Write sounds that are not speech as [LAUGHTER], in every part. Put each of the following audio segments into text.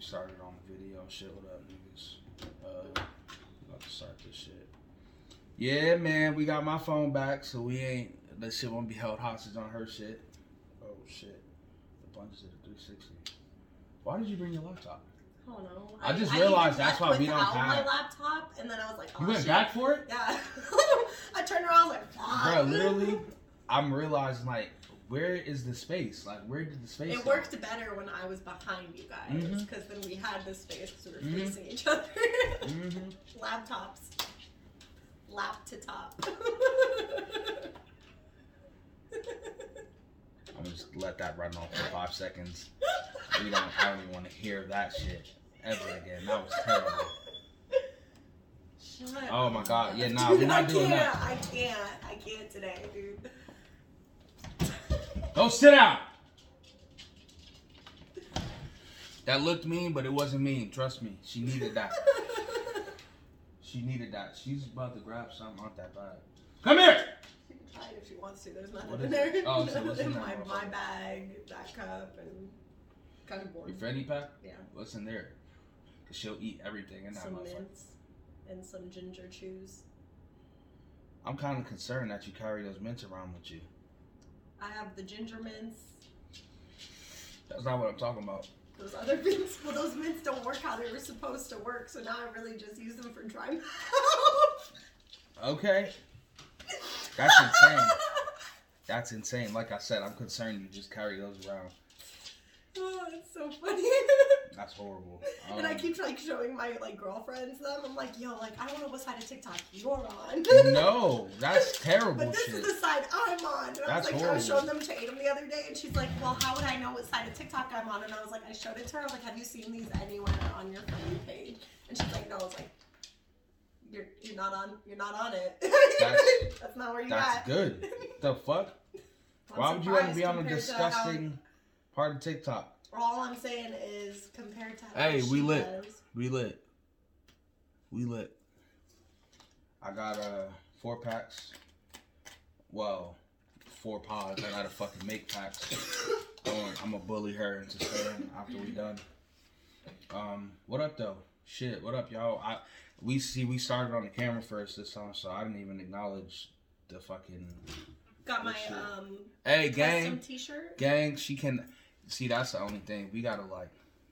we started on the video shit. What up, niggas? Uh, about to start this shit. Yeah, man, we got my phone back, so we ain't. That shit won't be held hostage on her shit. Oh shit, the plunges at the 360. Why did you bring your laptop? I don't know. I just realized that's why we don't have my laptop, and then I was like, oh You went shit. back for it, Yeah. [LAUGHS] I turned around, I was like, fuck. bro. Literally, I'm realizing like, where is the space? Like, where did the space? It go? worked better when I was behind you guys, because then we had this space because we were Mhm. facing each other. Mhm. [LAUGHS] Laptops. Lap to top. [LAUGHS] I'm just let that run off for five seconds. [LAUGHS] We don't. I don't even want to hear that shit ever again. That was terrible. Shut Oh my. God. Yeah, nah, we're not I doing can't, that. I can't. I can't today, dude. Go sit down. That looked mean, but it wasn't mean. Trust me. She needed that. [LAUGHS] She needed that. She's about to grab something. off that bag. Come here. She can try it if she wants to. There's nothing What in there. Oh, so [LAUGHS] what's in my, my bag, that cup, and kind of bored. Your Freddy pack. Yeah. What's in there? Cause she'll eat everything in that Some motherfucker. mints and some ginger chews. I'm kind of concerned that you carry those mints around with you. I have the ginger mints. That's not what I'm talking about. Those other [LAUGHS] mints, well, those mints don't work how they were supposed to work, so now I really just use them for dry mouth. Okay. That's [LAUGHS] insane. That's insane. Like I said, I'm concerned you just carry those around. oh, it's so funny. [LAUGHS] That's horrible. [LAUGHS] and I Um, keep like showing my like girlfriends them. I'm like, yo, like I don't know what side of TikTok you're on. no, [LAUGHS] that's terrible But this shit. is the side I'm on. And I was That's like, I was showing them to Adam the other day, and she's like, Well, how would I know what side of TikTok I'm on? And I was like, I showed it to her. I was like, Have you seen these anywhere on your page? And she's like, No. I was like, You're you're not on you're not on it. That's- [LAUGHS] That's not where you That's at. That's good. The fuck? I'm Why would you want to be on a to how- disgusting part of TikTok? All I'm saying is compared to how Hey, we she lit. does- We lit. We lit. I got uh four packs. Well, four pods. I gotta fucking make packs. I'm gonna- I'm gonna bully her into staying after we done. Um, what up though? Shit, what up, y'all? I we see we started on the camera first this time, so I didn't even acknowledge the fucking. Got my shit. um Hey, custom gang, T-shirt. gang. She can see. That's the only thing we gotta like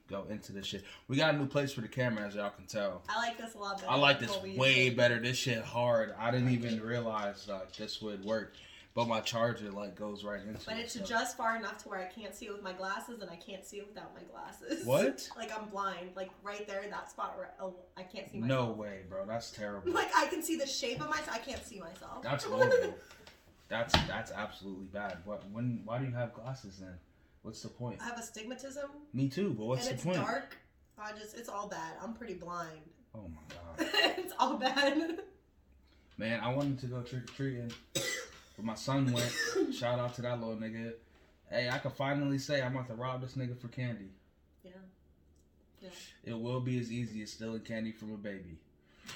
go into this shit. We got a new place for the camera, as y'all can tell. I like this a lot better. I like this way better. This shit hard. I didn't even realize like this would work, but my charger like goes right into But it. it's so- just far enough to where I can't see it with my glasses, and I can't see it without my glasses. What? [LAUGHS] Like I'm blind. Like right there, that spot where oh, I can't see No way, bro. That's terrible. [LAUGHS] Like I can see the shape of myself. I can't see myself. That's [LAUGHS] horrible. That's that's absolutely bad. What when? Why do you have glasses then? What's the point? I have astigmatism, Me too, but what's and the it's point? dark. I just, it's all bad. I'm pretty blind. [LAUGHS] Oh my god, it's all bad. man! I wanted to go trick or treating, but my son went. [COUGHS] Shout out to that little nigga. Hey, I can finally say I'm about to rob this nigga for candy. Yeah. Yeah. It will be as easy as stealing candy from a baby.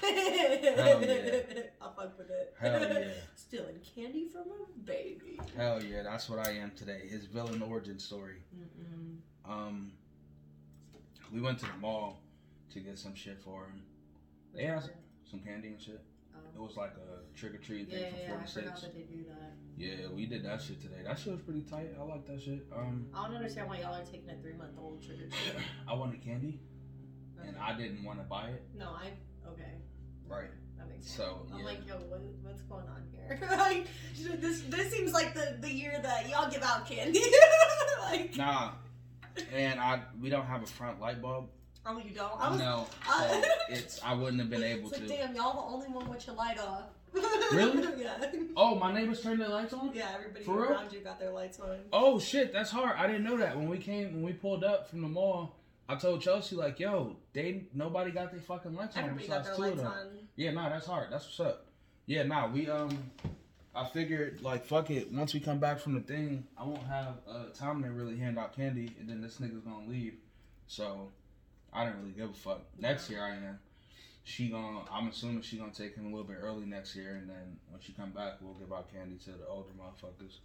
Hell [LAUGHS] yeah. I'll fuck with it. Hell yeah. [LAUGHS] Stealing candy from a baby. Hell yeah, that's what I am today. His villain origin story. Mm-mm. Um, we went to the mall to get some shit for him. They had some candy and shit. It was like a trick or treat thing yeah, for yeah, I forgot six. that they do that. Yeah, we did that shit today. That shit was pretty tight. I like that shit. Um, I don't understand why y'all are taking a three month old trick or treat. [LAUGHS] I wanted candy and I didn't want to buy it. No, I okay. Right. That makes sense. So, I'm yeah. like, yo, what, what's going on here? [LAUGHS] like, this this seems like the, the year that y'all give out candy. [LAUGHS] like, Nah. And I we don't have a front light bulb. oh, you don't? I was, No, I- so [LAUGHS] it's I wouldn't have been able it's like, to. damn, y'all the only one with your light off. Really? yeah. Oh, my neighbors turned their lights on. Yeah, everybody For real? around you got their lights on. Oh shit, that's hard. I didn't know that. When we came, when we pulled up from the mall, I told Chelsea like, "Yo, they nobody got their fucking lights on Everybody got besides their two of them." Yeah, nah, that's hard. That's what's up. Yeah, nah, we um, I figured like fuck it. Once we come back from the thing, I won't have uh, time to really hand out candy, and then this nigga's gonna leave. So I didn't really give a fuck. Next year I am. She gonna. I'm assuming she gonna take him a little bit early next year, and then when she come back, we'll give out candy to the older motherfuckers.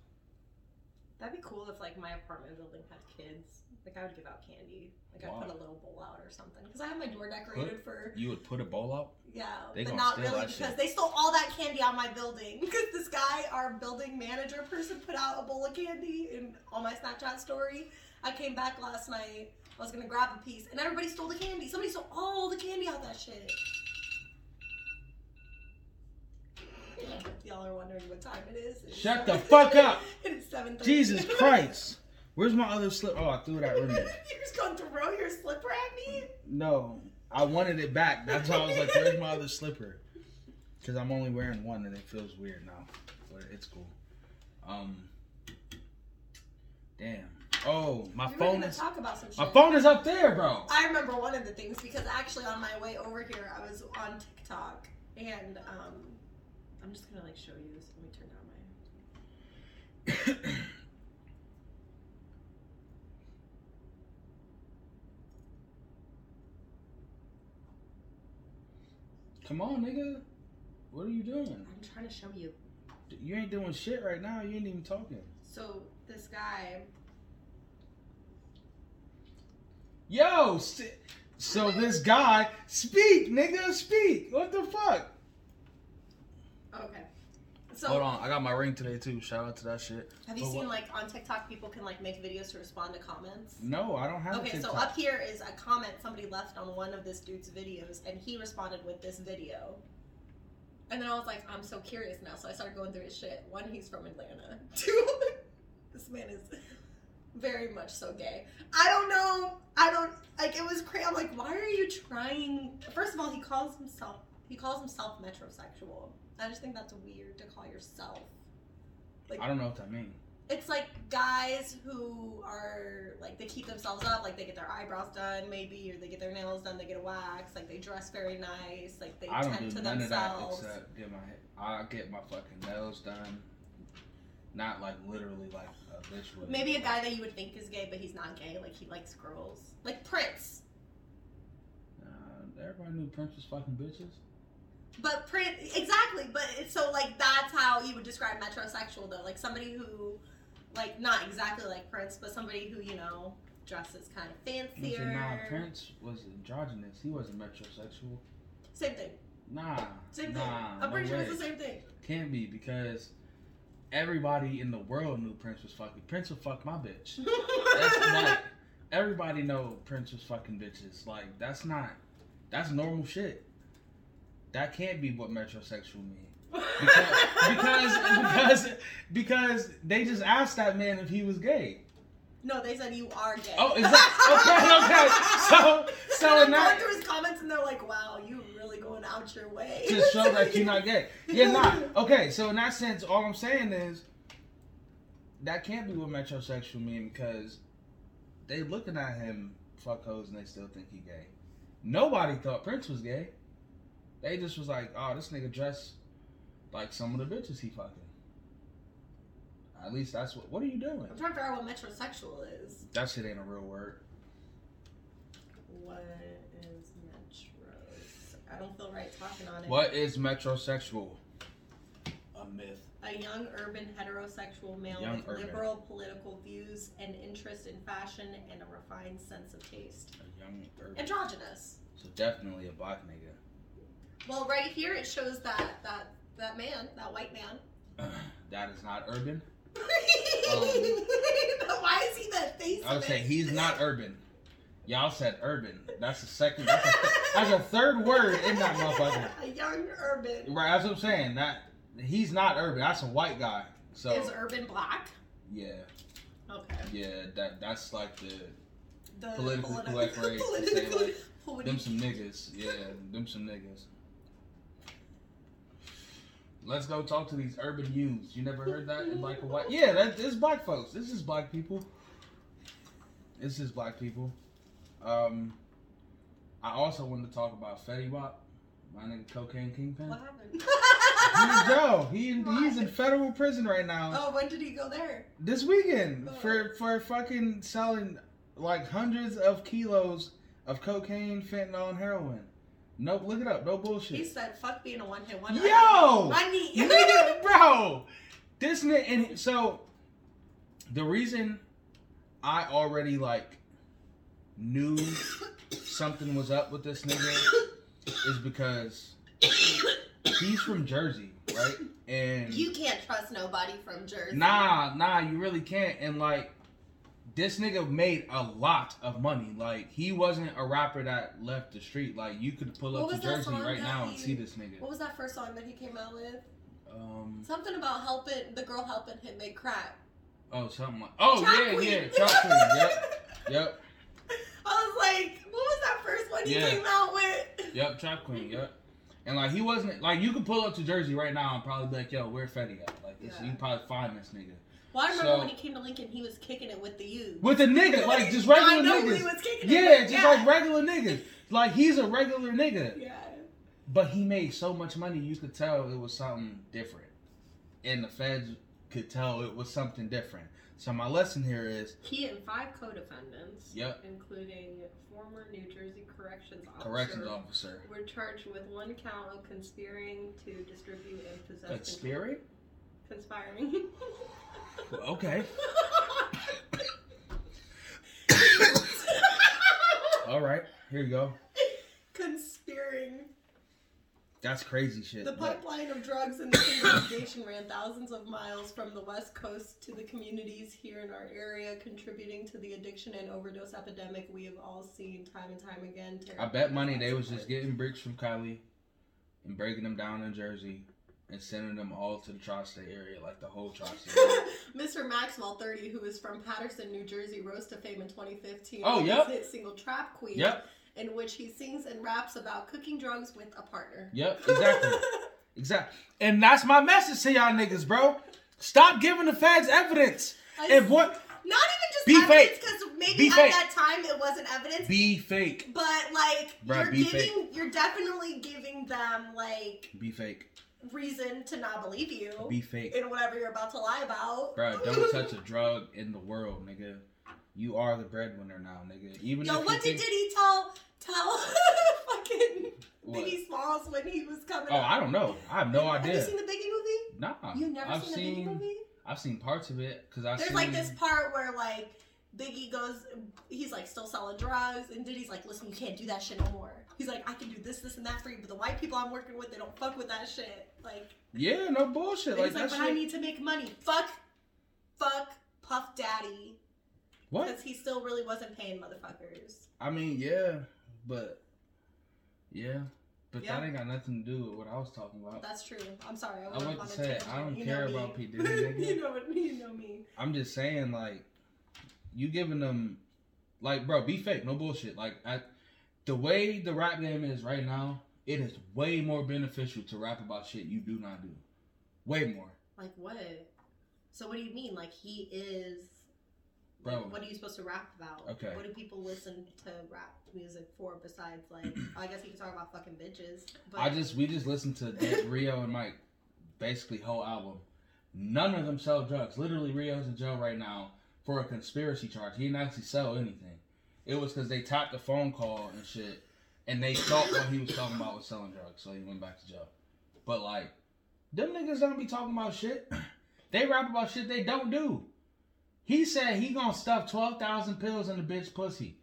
That'd be cool if like my apartment building had kids. Like I would give out candy. Like I Wow. put a little bowl out or something. Because I have my door decorated for You would put a bowl out? yeah, They but gonna not steal really that because shit. they stole all that candy out of my building. [LAUGHS] Because this guy, our building manager person, put out a bowl of candy in on my Snapchat story. I came back last night. I was gonna grab a piece, and everybody stole the candy. Somebody stole all the candy out that shit. Y'all are wondering what time it is. It's Shut the fuck up! [LAUGHS] it is seven thirty. Jesus [LAUGHS] Christ! Where's my other slip? Oh, I threw it at [LAUGHS] Remy. You're just gonna throw your slipper at me? No, I wanted it back. That's why I was like, "Where's my other slipper?" Because I'm only wearing one, and it feels weird now, but it's cool. Um, damn. Oh, my we were phone gonna is talk about some shit. my phone is up there, bro. I remember one of the things because actually on my way over here, I was on TikTok and um, I'm just gonna like show you this. Let me turn down my. [COUGHS] Come on, nigga. What are you doing? I'm trying to show you. You ain't doing shit right now. You ain't even talking. So this guy, Yo, so this guy, speak, nigga, speak. What the fuck? Okay. So Hold on, I got my ring today too. Shout out to that shit. have you But seen what- like on TikTok people can like make videos to respond to comments? No, I don't have Okay, so up here is a comment somebody left on one of this dude's videos, and he responded with this video. And then I was like, I'm so curious now, so I started going through his shit. One, he's from Atlanta. [LAUGHS] Two, this man is very much so gay. I don't know. I don't like. It was crazy. I'm like, why are you trying? First of all, he calls himself he calls himself metrosexual. I just think that's weird to call yourself. Like, I don't know what that means. It's like guys who are like they keep themselves up, like they get their eyebrows done maybe, or they get their nails done, they get a wax, like they dress very nice, like they I don't tend do to none themselves. of that except get my I get my fucking nails done. Not like literally like a bitch would. Maybe a guy that you would think is gay, but he's not gay. Like he likes girls, like Prince. Uh, everybody knew Prince was fucking bitches. But Prince, exactly. But it's so like that's how you would describe metrosexual though, like somebody who, like not exactly like Prince, but somebody who you know dresses kind of fancier. nah, Prince was androgynous. He wasn't metrosexual. Same thing. Nah, Same thing. nah, I'm no pretty sure it's the same thing. Can't be because everybody in the world knew Prince was fucking. Prince would fuck my bitch. That's [LAUGHS] like everybody know Prince was fucking bitches. Like that's not that's normal shit. That can't be what metrosexual mean. Because because because because they just asked that man if he was gay. no, they said you are gay. Oh, is that okay? Okay, so [LAUGHS] so in I'm that going through his comments and they're like, "Wow, you really going out your way to show that you're not gay. Yeah, not [LAUGHS] okay. So in that sense, all I'm saying is that can't be what metrosexual mean because they looking at him fuck hoes and they still think he gay. Nobody thought Prince was gay. They just was like, oh, this nigga dress like some of the bitches he fucking. At least that's what. What are you doing? I'm trying to figure out what metrosexual is. That shit ain't a real word. What is metros? I don't feel right talking on it. What is metrosexual? A myth. A young urban heterosexual male Young with urban. liberal political views and interest in fashion and a refined sense of taste. A young urban. Androgynous. So definitely a black nigga. Well, right here it shows that that that man, that white man. [SIGHS] that is not urban. [LAUGHS] Why is he that face? I would say he's not urban. Y'all said urban. That's the second. That's a, [LAUGHS] that's a third word in that motherfucker. [LAUGHS] a young urban. Right. That's what I'm saying. That he's not urban. That's a white guy. So Is urban black? yeah, Okay. yeah. That that's like the The Politically politi- correct way to like, politi- them some niggas. Yeah, them some niggas. Let's go talk to these urban youths. You never heard that in black a white? [LAUGHS] Yeah, that this is black folks. This is black people. This is black people. Um, I also wanted to talk about Fetty Wap, my nigga cocaine kingpin. What happened? He's in jail. He in, he's in federal prison right now. Oh, when did he go there? This weekend Oh. for for fucking selling like hundreds of kilos of cocaine, fentanyl, and heroin. Nope, look it up. No bullshit. He said, "Fuck being a one hit wonder." Yo! I need, Nigga, [LAUGHS] [LAUGHS] bro, this nigga, and so the reason I already like knew [COUGHS] something was up with this nigga is because he's from Jersey, right? And You can't trust nobody from Jersey. Nah, nah, you really can't. And like, this nigga made a lot of money. Like, he wasn't a rapper that left the street. Like, you could pull up to Jersey right now and see this nigga. What was that first song that he came out with? Um, Something about helping the girl helping him make crack. oh, something like. Oh yeah, Queen. yeah, Trap Queen. Yep, yep, [LAUGHS] I was like, what was that first one he Yeah. came out with? yep. Trap Queen. Yep. And like, he wasn't like you could pull up to Jersey right now and probably be like, "Yo, where Fetty at?" Like, this, Yeah. you can probably find this nigga Well, I remember So- when he came to Lincoln, he was kicking it with the youth. with a nigga, like just I regular know who niggas. he was kicking it Yeah, just like regular niggas. Like he's a regular nigga. Yeah. But he made so much money, you could tell it was something different. And the feds could tell it was something different. So my lesson here is He and five co-defendants, Yep. including former New Jersey corrections officer, corrections officer. were charged with one count of conspiring to distribute and possess. Conspiring? Conspiring. [LAUGHS] Okay. All right, here you go. Conspiring. That's crazy shit. The but- pipeline of drugs and the investigation ran thousands of miles from the west coast to the communities here in our area, contributing to the addiction and overdose epidemic we have all seen time and time again. I bet money they was just getting bricks from Cali and breaking them down in Jersey and sending them all to the tri-state area, like the whole tri-state. area. [LAUGHS] Mr. Maxwell, 30, who is from Paterson, New Jersey, rose to fame in 2015 Oh, with yep. his hit single Trap Queen, yep, in which he sings and raps about cooking drugs with a partner. yep, exactly. [LAUGHS] Exactly. And that's my message to y'all niggas, bro. Stop giving the feds evidence. I- And what? Not even just Be evidence, because maybe Be at fake. that time it wasn't evidence. Be fake. but like Bruh, you're giving, you're definitely giving them like Be fake. Reason to not believe you Be fake. in whatever you're about to lie about. Bro, [LAUGHS] don't touch a drug in the world, nigga. You are the breadwinner now, nigga. Even Yo, what you did think- Diddy tell tell [LAUGHS] fucking What? Biggie Smalls when he was coming? Oh, up? I don't know. I have no Have you idea. seen the Biggie movie? Nah. You've never I've seen, seen, the Biggie movie? I've seen parts of it because I've There's seen. like this part where like Biggie goes, he's like still selling drugs, and Diddy's like, listen, you can't do that shit no more. He's like, I can do this, this, and that for you, but the white people I'm working with, they don't fuck with that shit. Like, Yeah, no bullshit. Like he's like, but I need to make money. Fuck, fuck Puff Daddy, What? because he still really wasn't paying motherfuckers. I mean, yeah, but yeah, but Yeah. that ain't got nothing to do with what I was talking about. That's true. I'm sorry. I, I went to say. I don't You care about P [LAUGHS] Diddy, you know what? You know me. I'm just saying, like, you giving them, like, bro, be fake, no bullshit. Like, at the way the rap game is right now, it is way more beneficial to rap about shit you do not do. Way more, Like what? So what do you mean? Like he is. bro. Like, what are you supposed to rap about? Okay. What do people listen to rap music for besides like? [CLEARS THROAT] I guess you can talk about fucking bitches. But I just we just listened to [LAUGHS] Rio and Mike, basically whole album. None of them sell drugs. Literally, Rio's in jail right now for a conspiracy charge. He didn't actually sell anything. It was because they tapped the phone call and shit, and they thought what he was talking about was selling drugs, so he went back to jail. But like, them niggas don't be talking about shit. [CLEARS THROAT] They rap about shit they don't do. He said he gonna stuff twelve thousand pills in the bitch pussy.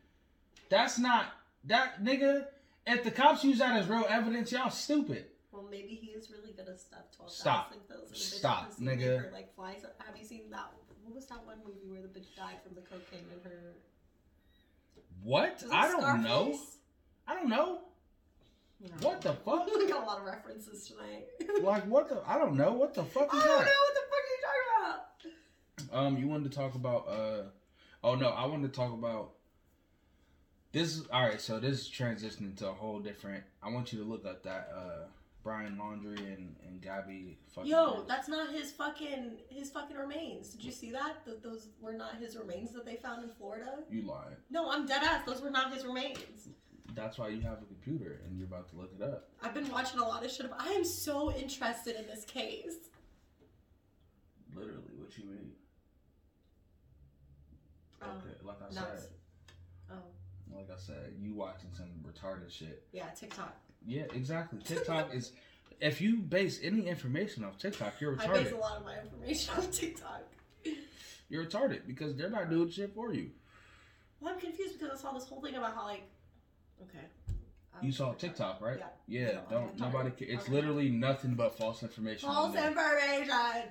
That's not that nigga. If the cops use that as real evidence, y'all stupid. well, maybe he is really gonna stuff twelve Stop. pills in a bitch Stop, pussy, nigga. her, like flies. Have you seen that? What was that one movie where the bitch died from the cocaine in her? What? I don't know. I don't know. No. What the fuck? [LAUGHS] we got a lot of references tonight. [LAUGHS] Like what the? I don't know. What the fuck I don't know what the fuck are you talking about. Um, you wanted to talk about uh, oh no, I wanted to talk about this. All right, so this is transitioning to a whole different. I want you to look up that uh Brian Laundrie and and Gabby. Fucking Yo, that's not his fucking his fucking remains. Did you see that? That those were not his remains that they found in Florida. you lying. No, I'm dead ass. Those were not his remains. That's why you have a computer and you're about to look it up. I've been watching a lot of shit. About, I am so interested in this case. Literally, what you mean? Um, Okay, like I said, Oh, like I said, you watching some retarded shit. yeah, TikTok. Yeah, exactly. TikTok is. If you base any information off TikTok, you're retarded. I base a lot of my information on TikTok. You're retarded because they're not doing shit for you. Well, I'm confused because I saw this whole thing about how like Okay. You saw TikTok, right? Yeah. Yeah. No, don't nobody. Ca- it's Okay. literally nothing but false information. False information.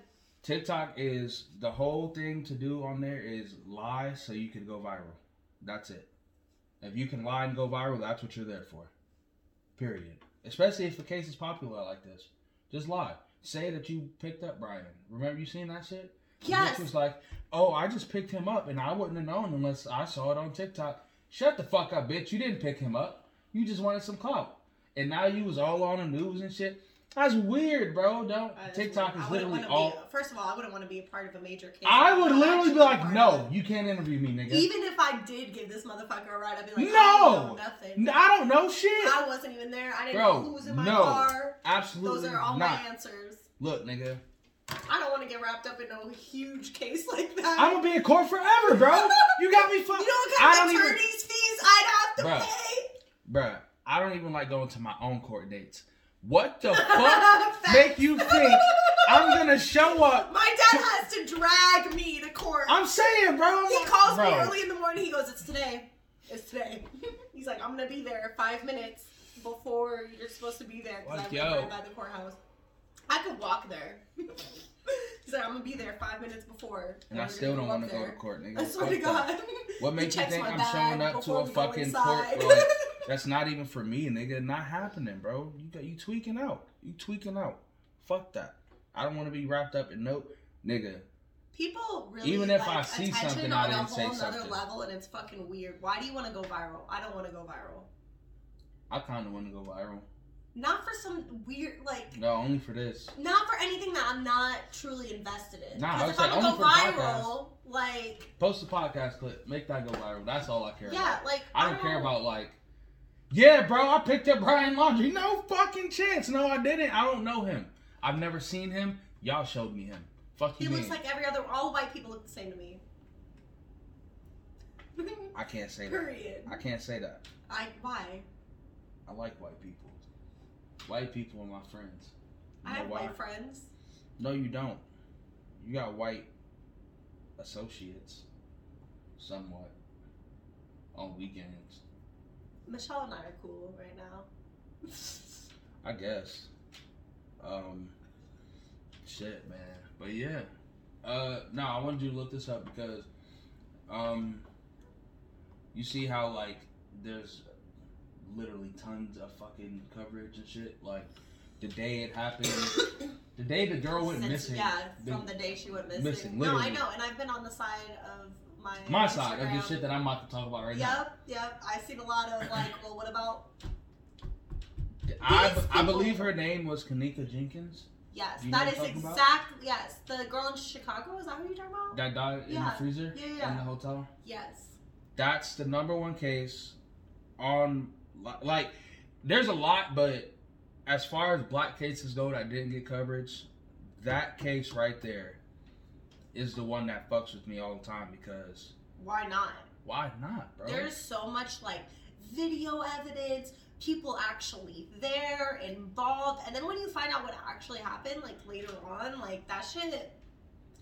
TikTok is the whole thing to do on there is lie so you can go viral. That's it. If you can lie and go viral, that's what you're there for. Period. Especially if the case is popular like this. Just lie. Say that you picked up Brian. Remember you seen that shit? Yes. bitch was like, "Oh, I just picked him up, and I wouldn't have known unless I saw it on TikTok." Shut the fuck up, bitch! You didn't pick him up. You just wanted some clout, and now you was all on the news and shit. That's weird, bro. Don't Uh, TikTok I is literally all. Be, first of all, I wouldn't want to be a part of a major case. I would literally be like, no, you can't interview me, nigga. Even if I did give this motherfucker a ride, I'd be like, No! I nothing. I don't know shit. I wasn't even there. I didn't Bro, know who was in my no. car. Absolutely Those are all not. my answers. Look, nigga, I don't want to get wrapped up in no huge case like that. I'm gonna be in court forever, bro. [LAUGHS] You got me fucked. you know what I kind don't of even- attorney's fees I'd have to Bruh. pay? Bruh, I don't even like going to my own court dates. What the [LAUGHS] fuck make you think I'm gonna show up? [LAUGHS] My dad has to drag me to court. I'm saying, bro. I'm he like- calls bro, me early in the morning. He goes, "It's today. It's today." [LAUGHS] He's like, "I'm gonna be there five minutes before you're supposed to be there because Like, I yo. live right by the courthouse. I could walk there." He's like, "I'm gonna be there five minutes before." And I still don't want to go to court, nigga. I swear to God. What makes you think I'm showing up to a fucking court? Like, that's not even for me, nigga. Not happening, bro. You got you tweaking out. You tweaking out. Fuck that. I don't want to be wrapped up in no, nigga. People really Even if like I see something, on I a didn't say whole nother something. level, and it's fucking weird. Why do you want to go viral? I don't want to go viral. I kind of want to go viral. Not for some weird like. No, only for this. Not for anything that I'm not truly invested in. Nah, I would if say I'm gonna go viral, like Post a podcast clip. Make that go viral. That's all I care yeah, about. like I don't care about like, yeah, bro. I picked up Brian Laundrie. No fucking chance. No, I didn't. I don't know him. I've never seen him. Y'all showed me him. Fuck He you, looks mean? like every other. All white people look the same to me. I can't say that. Period. I can't say that. I why? I like white people. White people are my friends. You I know have why? white friends. No, you don't. You got white associates, somewhat, on weekends. Michelle and I are cool right now. I guess. Um, shit, man. But yeah. Uh, no, I wanted you to look this up because, um, you see how like there's literally tons of fucking coverage and shit. Like the day it happened, the day the girl went Since- missing. Yeah, the- from the day she went missing. missing, no, I know, and I've been on the side of my my side of the shit that I'm about to talk about right now. Yep, yep. I've seen a lot of like, [COUGHS] well, what about? I, I believe her name was Kenneka Jenkins Yes, You that is I'm talking about? exactly yes. The girl in Chicago is that who you're talking about? that died in the freezer Yeah, yeah. in the hotel. yes. that's the number one case on like there's a lot but as far as black cases go that didn't get coverage that case right there is the one that fucks with me all the time because Why not? why not bro There's so much like video evidence, people actually there, involved, and then when you find out what actually happened, like later on, like that shit.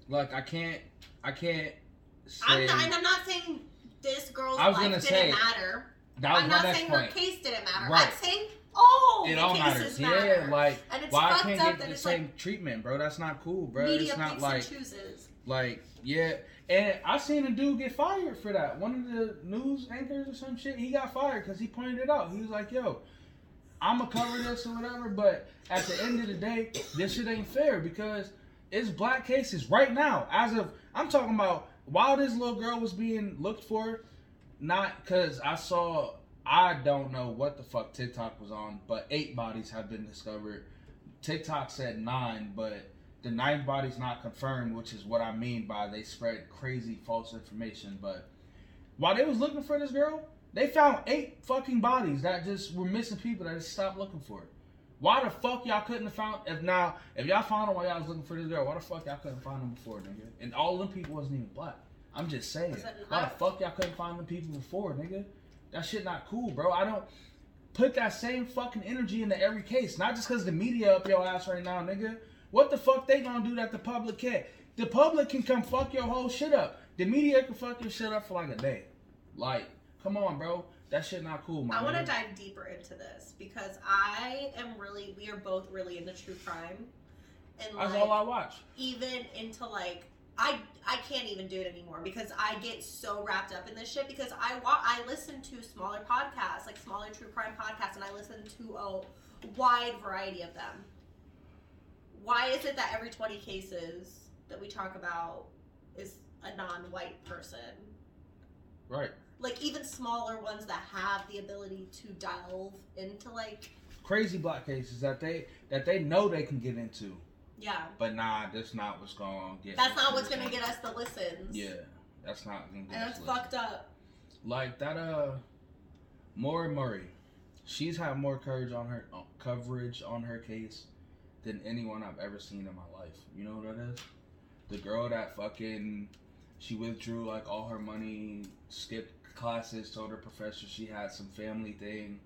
like i can't i can't say I'm not, and I'm not saying this girl's I was life didn't say, matter. that was I'm not saying point her case didn't matter. Right. I'm saying all it all matters matter. yeah like and it's why I can't up get the same like treatment bro that's not cool bro media it's not picks like and chooses. Like, yeah, and I seen a dude get fired for that. One of the news anchors or some shit, he got fired because he pointed it out. He was like, "Yo, I'm gonna cover this or whatever," but at the end of the day, this shit ain't fair because it's black cases right now. As of, I'm talking about while this little girl was being looked for, not because I saw. I don't know what the fuck TikTok was on, but eight bodies have been discovered. TikTok said nine, but the ninth body's not confirmed, which is what I mean by they spread crazy false information. But while they was looking for this girl, they found eight fucking bodies that just were missing people that just stopped looking for it. Why the fuck y'all couldn't have found if now if y'all found them while y'all was looking for this girl, why the fuck y'all couldn't find them before, nigga? And all them people wasn't even black. I'm just saying. Why the fuck y'all couldn't find them people before, nigga? That shit not cool, bro. I don't put that same fucking energy into every case. Not just because the media up your ass right now, nigga. What the fuck they gonna do that the public can't? The public can come fuck your whole shit up. The media can fuck your shit up for like a day. Like, come on, bro. That shit not cool, man. I want to dive deeper into this because I am really, we are both really into true crime, and That's like, all I watch. even into like I I can't even do it anymore because I get so wrapped up in this shit because I wa- I listen to smaller podcasts like smaller true crime podcasts and I listen to a wide variety of them. Why is it that every 20 cases that we talk about is a non-white person? Right. Like even smaller ones that have the ability to delve into like Crazy black cases that they that they know they can get into, yeah, but nah, that's not what's gonna get. that's not what's gonna get us the listens. Yeah, that's not gonna get and that's fucked up. Like that, uh, Maura Murray, she's had more courage on her uh, coverage on her case than anyone I've ever seen in my life. You know what that is? The girl that fucking she withdrew like all her money, skipped classes, told her professor she had some family thing,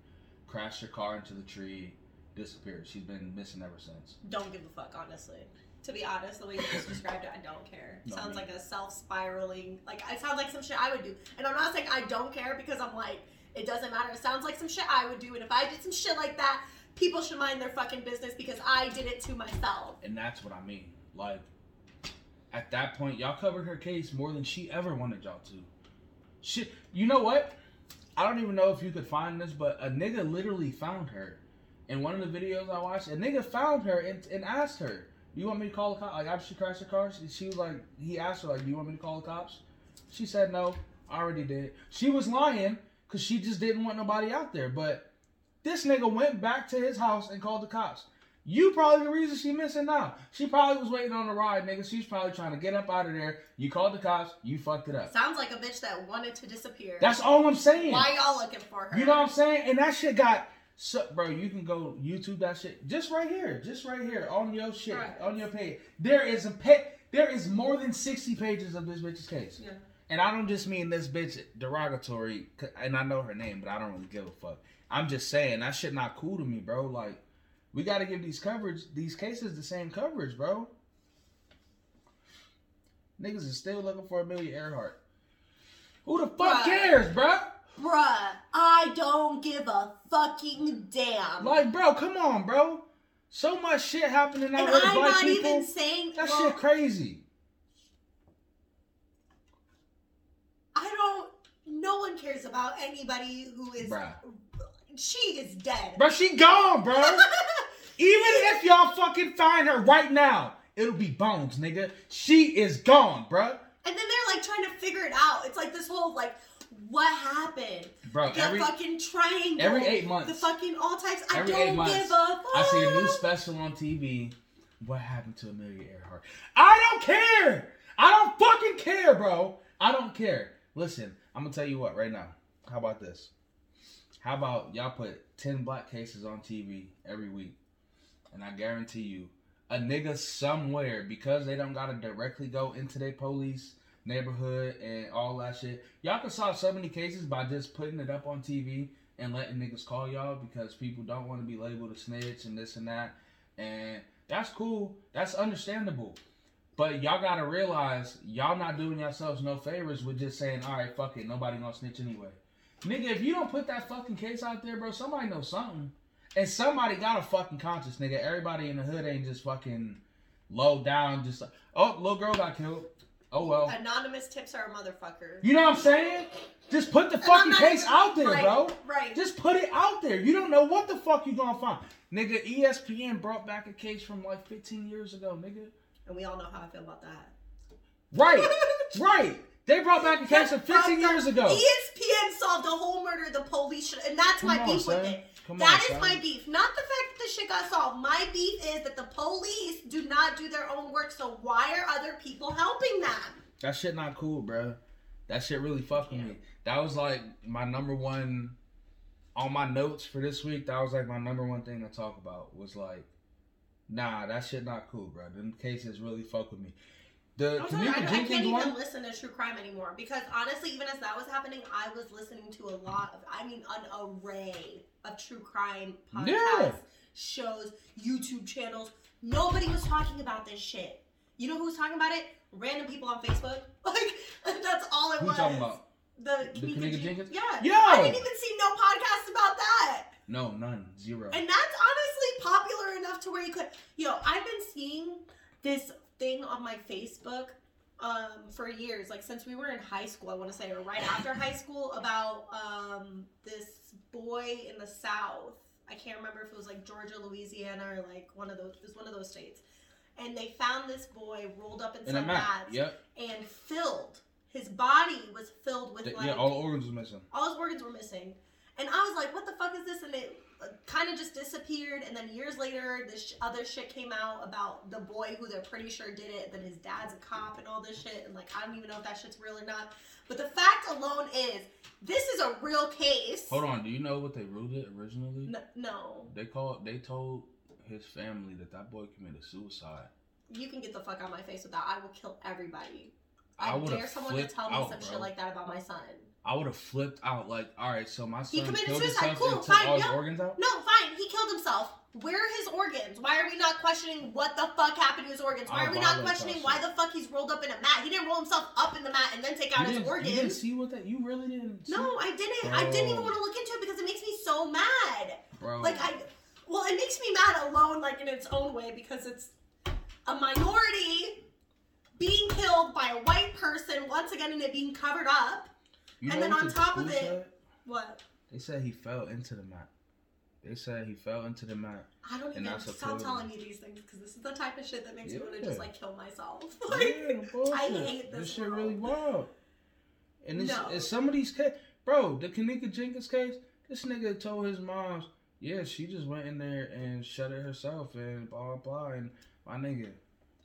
crashed her car into the tree, disappeared. She's been missing ever since. don't give a fuck, honestly. To be honest, the way you just described it, I don't care. No, sounds like a self spiraling, like it sounds like some shit I would do. And I'm not saying I don't care because I'm like, it doesn't matter. It sounds like some shit I would do. And if I did some shit like that, people should mind their fucking business because I did it to myself. And that's what I mean. Like, at that point, y'all covered her case more than she ever wanted y'all to. Shit, you know what? I don't even know if you could find this, but a nigga literally found her. In one of the videos I watched, a nigga found her and, and asked her, "Do you want me to call the cops?" Like after she crashed her car, she, she was like, he asked her like, "Do you want me to call the cops?" She said, "No, I already did." She was lying because she just didn't want nobody out there. But this nigga went back to his house and called the cops. You probably the reason she missing now. She probably was waiting on the ride, nigga. She's probably trying to get up out of there. You called the cops. You fucked it up. Sounds like a bitch that wanted to disappear. That's all I'm saying. Why y'all looking for her? You know what I'm saying? And that shit got so, bro. You can go YouTube that shit just right here, just right here on your shit, Right. on your page. There is a pet. There is more than sixty pages of this bitch's case. Yeah. And I don't just mean this bitch derogatory, and I know her name, but I don't really give a fuck. I'm just saying that shit not cool to me, bro. Like, we got to give these coverage, these cases, the same coverage, bro. Niggas is still looking for Amelia Earhart. Who the fuck Bruh. cares, bro? Bruh, I don't give a fucking damn. Like, bro, come on, bro. So much shit happening out I'm black not people. even saying that well, shit crazy. I don't. No one cares about anybody who is. Bruh. She is dead. Bro, she gone, bro. [LAUGHS] Even if y'all fucking find her right now, it'll be bones, nigga. She is gone, bro. And then they're like trying to figure it out. It's like this whole like, what happened? Bro, The every fucking triangle. every eight months. The fucking all types. I Every don't eight months, give a fuck. I see a new special on TV. What happened to Amelia Earhart? I don't care. I don't fucking care, bro. I don't care. Listen, I'm gonna tell you what right now. How about this? How about y'all put ten black cases on TV every week, and I guarantee you, a nigga somewhere because they don't gotta directly go into their police neighborhood and all that shit. Y'all can solve so many cases by just putting it up on TV and letting niggas call y'all because people don't want to be labeled a snitch and this and that. And that's cool. That's understandable. But y'all gotta realize y'all not doing yourselves no favors with just saying, all right, fuck it, nobody gonna snitch anyway. Nigga, if you don't put that fucking case out there, bro, somebody knows something. And somebody got a fucking conscience, nigga. Everybody in the hood ain't just fucking low down, just like, oh, little girl got killed. Oh well. Anonymous tips are a motherfucker. You know what I'm saying? Just put the fucking case even- out there, bro. Right. Just put it out there. You don't know what the fuck you gonna find. Nigga, ESPN brought back a case from like 15 years ago, nigga. and we all know how I feel about that. Right, [LAUGHS] right. They brought back a case from 15 years ago. ESPN solved a whole murder the police should, and that's Come my on, beef with it. Come That on, is son. my beef. Not the fact that the shit got solved. My beef is that the police do not do their own work. So why are other people helping them? That shit not cool, bro. That shit really fucked with me. That was like my number one on my notes for this week. That was like my number one thing to talk about. Was like, nah, that shit not cool, bro. Them cases really fuck with me. The I'm sorry, I, Tamika I can't even listen to true crime anymore because honestly, even as that was happening, I was listening to a lot of, I mean, an array of true crime podcasts, Yeah. shows, YouTube channels. Nobody was talking about this shit. You know who was talking about it? Random people on Facebook. [LAUGHS] Like that's all it Who was. talking about? The The Kenneka Jenkins? Yeah. Yo! I didn't even see no podcast about that. No, none, zero. And that's honestly popular enough to where you could. Yo, I've been seeing this thing on my Facebook um, for years, like since we were in high school, I want to say, or right after high school, about um, this boy in the South. I can't remember if it was like Georgia, Louisiana, or like one of those. It was one of those states. And they found this boy rolled up in, In some mats Yep. and filled. His body was filled with Th- like yeah, all organs was missing. all his organs were missing. And I was like, what the fuck is this? And it kind of just disappeared. And then years later, this sh- other shit came out about the boy who they're pretty sure did it. Then his dad's a cop and all this shit. And like, I don't even know if that shit's real or not. But the fact alone is, this is a real case. Hold on, do you know what they ruled it originally? N- no, They called. They told his family that that boy committed suicide. you can get the fuck out of my face with that. I will kill everybody. I I, dare someone to tell me out, some bro. shit like that about my son. I would have flipped out. Like, all right, so my He son committed killed suicide. Cool, and fine, all yeah. organs out. No, fine. He killed himself. Where are his organs? Why are we not questioning what the fuck happened to his organs? Why are we not questioning why the fuck he's rolled up in a mat? He didn't roll himself up in the mat and then take out You his organs. you didn't see what that. You really didn't. See? no, I didn't. I didn't even want to look into it because it makes me so mad. bro. Like I, well, it makes me mad alone, like in its own way, because it's a minority being killed by a white person once again, and it being covered up. You and then on top of it- said? What? they said he fell into the mat. They said he fell into the mat. I don't even stop telling me these things because this is the type of shit that makes me want to just like kill myself. [LAUGHS] Like, bullshit. I hate this shit world. really wild. And it's, No. some of these case, bro. The Kenneka Jenkins case. This nigga told his mom, yeah, she just went in there and shut it herself and blah blah blah. And my nigga,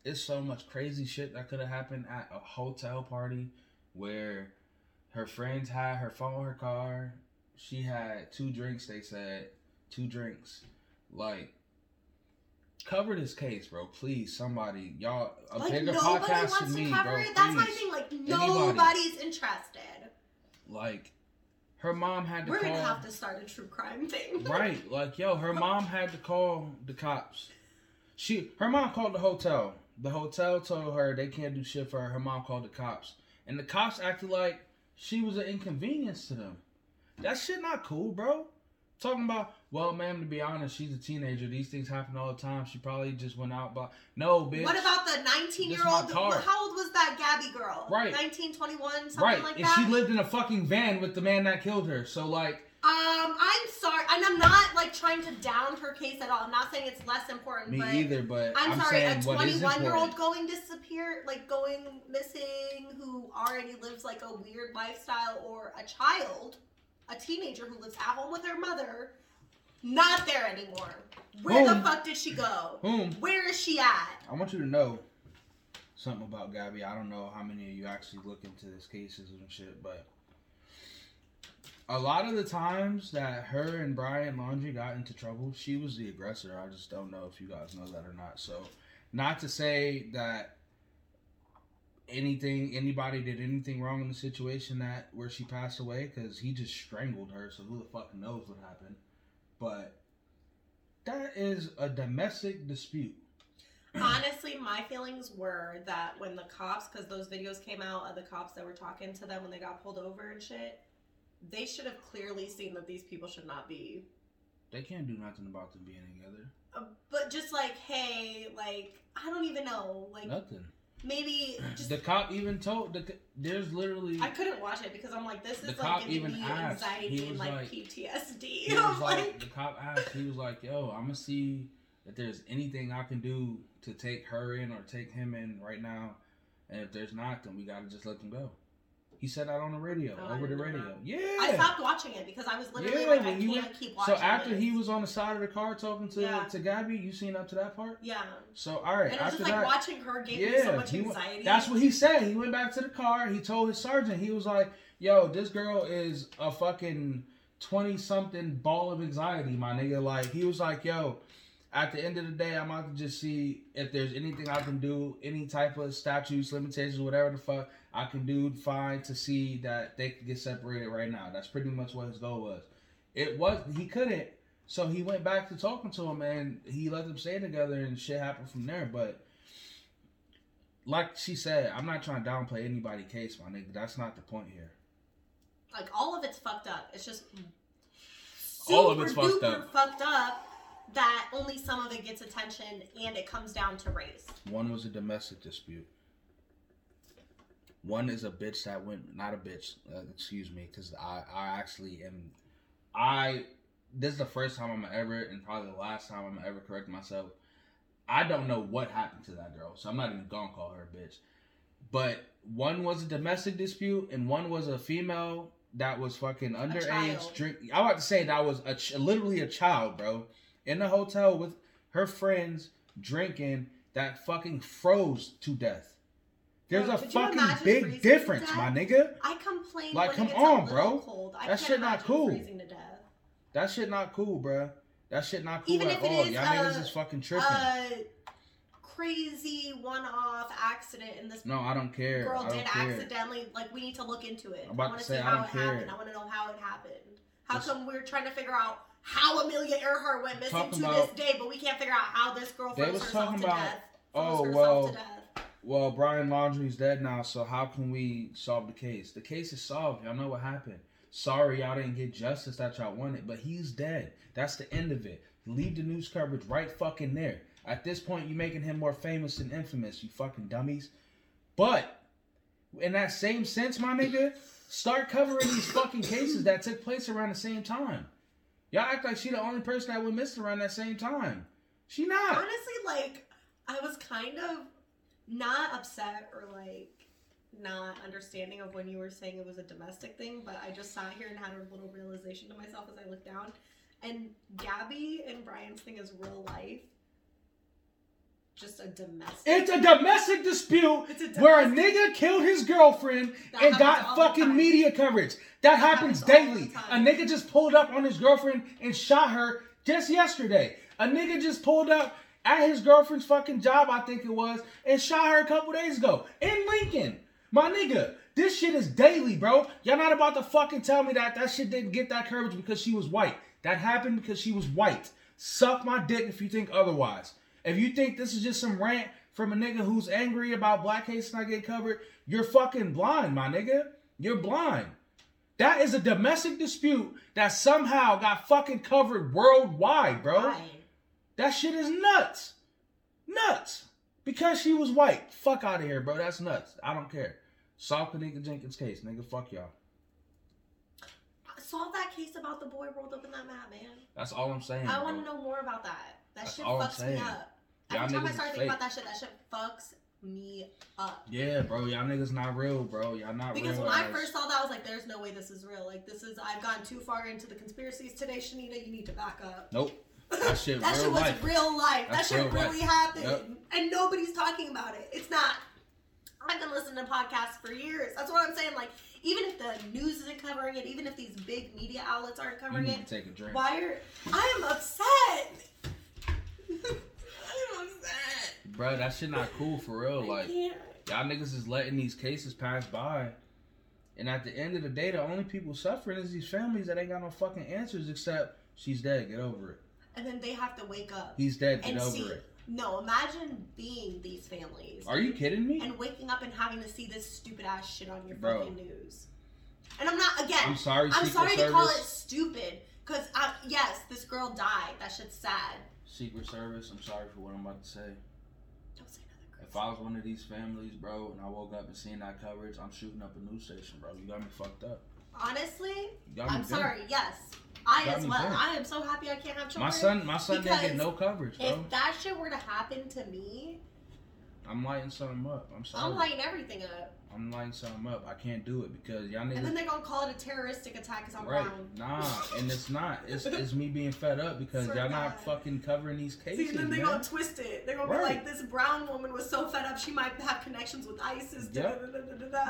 it's so much crazy shit that could have happened at a hotel party where her friends had her phone, her car. She had two drinks. They said two drinks. Like, cover this case, bro. Please, somebody, y'all. A like bigger nobody podcast wants than to me, cover bro. it. That's my thing. Like Anybody. nobody's interested. Like, her mom had to We're call. gonna have to start a true crime thing. [LAUGHS] right, like yo, her mom had to call the cops. She, her mom called the hotel. The hotel told her they can't do shit for her. Her mom called the cops, and the cops acted like she was an inconvenience to them. That shit not cool, bro. Talking about, well, ma'am, to be honest, she's a teenager. These things happen all the time. She probably just went out, but no, bitch. What about the 19 year old? This is my car. How old was that Gabby girl? Right. 19, 21, something right? like and that. she lived in a fucking van with the man that killed her. So like, um, I'm sorry, and I'm not like trying to down her case at all. I'm not saying it's less important. me but either. But I'm, I'm, sorry, a 21 year old going disappear, like going missing, who already lives like a weird lifestyle, or a child, a teenager who lives at home with her mother, not there anymore. Where the fuck did she go? Boom. Where is she at? I want you to know something about Gabby. I don't know how many of you actually look into these cases and shit, but a lot of the times that her and Brian Laundrie got into trouble, she was the aggressor. I just don't know if you guys know that or not. So, not to say that anything anybody did anything wrong in the situation that where she passed away because he just strangled her so who the fuck knows what happened but that is a domestic dispute Honestly, my feelings were that when the cops, because those videos came out of the cops that were talking to them when they got pulled over and shit, they should have clearly seen that these people should not be. They can't do nothing about them being together. Uh, but just like, hey, like, I don't even know. Like, Nothing. maybe [CLEARS THROAT] just. The cop even told the there's literally I couldn't watch it because I'm like, this is like giving me asked. anxiety and like, like- PTSD. he was [LAUGHS] like the cop asked he was like yo I'm gonna see if there's anything I can do to take her in or take him in right now, and if there's not then we gotta just let them go. He said that on the radio Oh, over the radio. that. Yeah. I stopped watching it because I was literally Yeah, like, I can't went- keep watching. so after this. he was on the side of the car talking to Yeah. to Gabby, you seen up to that part? Yeah. So all right, And it was after just like that, watching her gave me so much anxiety. That's what he said. He went back to the car. He told his sergeant, he was like, yo, this girl is a fucking 20 something ball of anxiety, my nigga. Like, he was like, yo, at the end of the day, I'm out to just see if there's anything I can do, any type of statutes, limitations, whatever the fuck I can do, fine, to see that they can get separated right now. That's pretty much what his goal was. It was, he couldn't. So he went back to talking to him and he let them stay together and shit happened from there. But like she said, I'm not trying to downplay anybody's case, my nigga. That's not the point here. Like all of it's fucked up. It's just All of it's fucked up. fucked up that only some of it gets attention and it comes down to race. One was a domestic dispute. One is a bitch that went, not a bitch, uh, excuse me, because I, I actually am, I, this is the first time I'm ever, and probably the last time I'm ever correct myself. I don't know what happened to that girl, so I'm not even gonna call her a bitch. But one was a domestic dispute, and one was a female that was fucking underage drink. I about to say that was a ch- literally a child, bro, in the hotel with her friends drinking that fucking froze to death. There's Bro, a fucking big difference, my nigga. I complain Like, come on, bro. cold. I That shit not cool. Freezing to death. That shit not cool, bro. That shit not cool Even at if it all. is, Y'all niggas is fucking tripping. A crazy one-off accident and this no, I don't care. girl don't did care. accidentally. Like we need to look into it. I'm about I want to say, see I how it care. happened. I want to know how it happened. How come we're trying to figure out how Amelia Earhart went missing Talking to about- this day, but we can't figure out how this girl They was herself talking to about- death? oh, well. Well, Brian Laundrie's dead now, so how can we solve the case? The case is solved. Y'all know what happened. Sorry, y'all didn't get justice that y'all wanted, but he's dead. That's the end of it. Leave the news coverage right fucking there. At this point, you're making him more famous than infamous, you fucking dummies. But in that same sense, my nigga, start covering these fucking cases that took place around the same time. Y'all act like she the only person that went missing around that same time. She not. Honestly, like I was kind of not upset or like not understanding of when you were saying it was a domestic thing, but I just sat here and had a little realization to myself as I looked down. And Gabby and Brian's thing is real life. Just a domestic. It's a domestic dispute It's a where a nigga killed his girlfriend That and got fucking media coverage. That, happens, happens daily. A nigga just pulled up on his girlfriend and shot her just yesterday. A nigga just pulled up at his girlfriend's fucking job, I think it was, and shot her a couple days ago in Lincoln. My nigga, this shit is daily, bro. Y'all not about to fucking tell me that that shit didn't get that coverage because she was white. That happened because she was white. Suck my dick if you think otherwise. If you think this is just some rant from a nigga who's angry about black cases not getting covered, you're fucking blind, my nigga. You're blind. That is a domestic dispute that somehow got fucking covered worldwide, bro. That shit is nuts. Nuts. Because she was white. Fuck out of here, bro. That's nuts. I don't care. Solve Kenneka Jenkins' case, nigga. Fuck y'all. Solve that case about the boy rolled up in that mat, man. That's all I'm saying. I want to know more about that. That That's shit fucks me up. Every time I start thinking fake. about that shit, that shit fucks me up. Yeah, bro. Y'all niggas not real, bro. Y'all not Because real. Because when I first saw that, I was like, "There's no way this is real. Like, this is I've gone too far into the conspiracies today, Shanita. You need to back up." Nope. That [LAUGHS] shit that real shit was life. real life. That's that shit real really life. happened, Yep. and nobody's talking about it. It's not. I've been listening to podcasts for years. That's what I'm saying. Like, even if the news isn't covering it, even if these big media outlets aren't covering it, take a drink. why are I am upset. [LAUGHS] Bro, that shit not cool for real. Like, y'all niggas is letting these cases pass by. And at the end of the day, the only people suffering is these families that ain't got no fucking answers except she's dead, get over it. And then they have to wake up. He's dead, get over see. it. No, imagine being these families Are you kidding me? and waking up and having to see this stupid ass shit on your Bro. fucking news. And I'm not again. I'm sorry, I'm Secret sorry Service. to call it stupid because yes, this girl died. That shit's sad. Secret Service, I'm sorry for what I'm about to say. Don't say nothing. If I was one of these families, bro, and I woke up and seen that coverage, I'm shooting up a news station, bro. You got me fucked up. Honestly, You got me I'm bent. sorry. Yes, I as well. bent. I am so happy I can't have children. My son, my son didn't get no coverage, bro. If that shit were to happen to me, I'm lighting something up. I'm sorry. I'm lighting everything up. I'm lighting something up. I can't do it because y'all And then they're gonna call it a terroristic attack because I'm Right? brown. Nah, and it's not. It's it's me being fed up because Swear y'all to not fucking covering these cases, and then they're man. gonna twist it. They're gonna Right. be like, this brown woman was so fed up she might have connections with ISIS. Yep.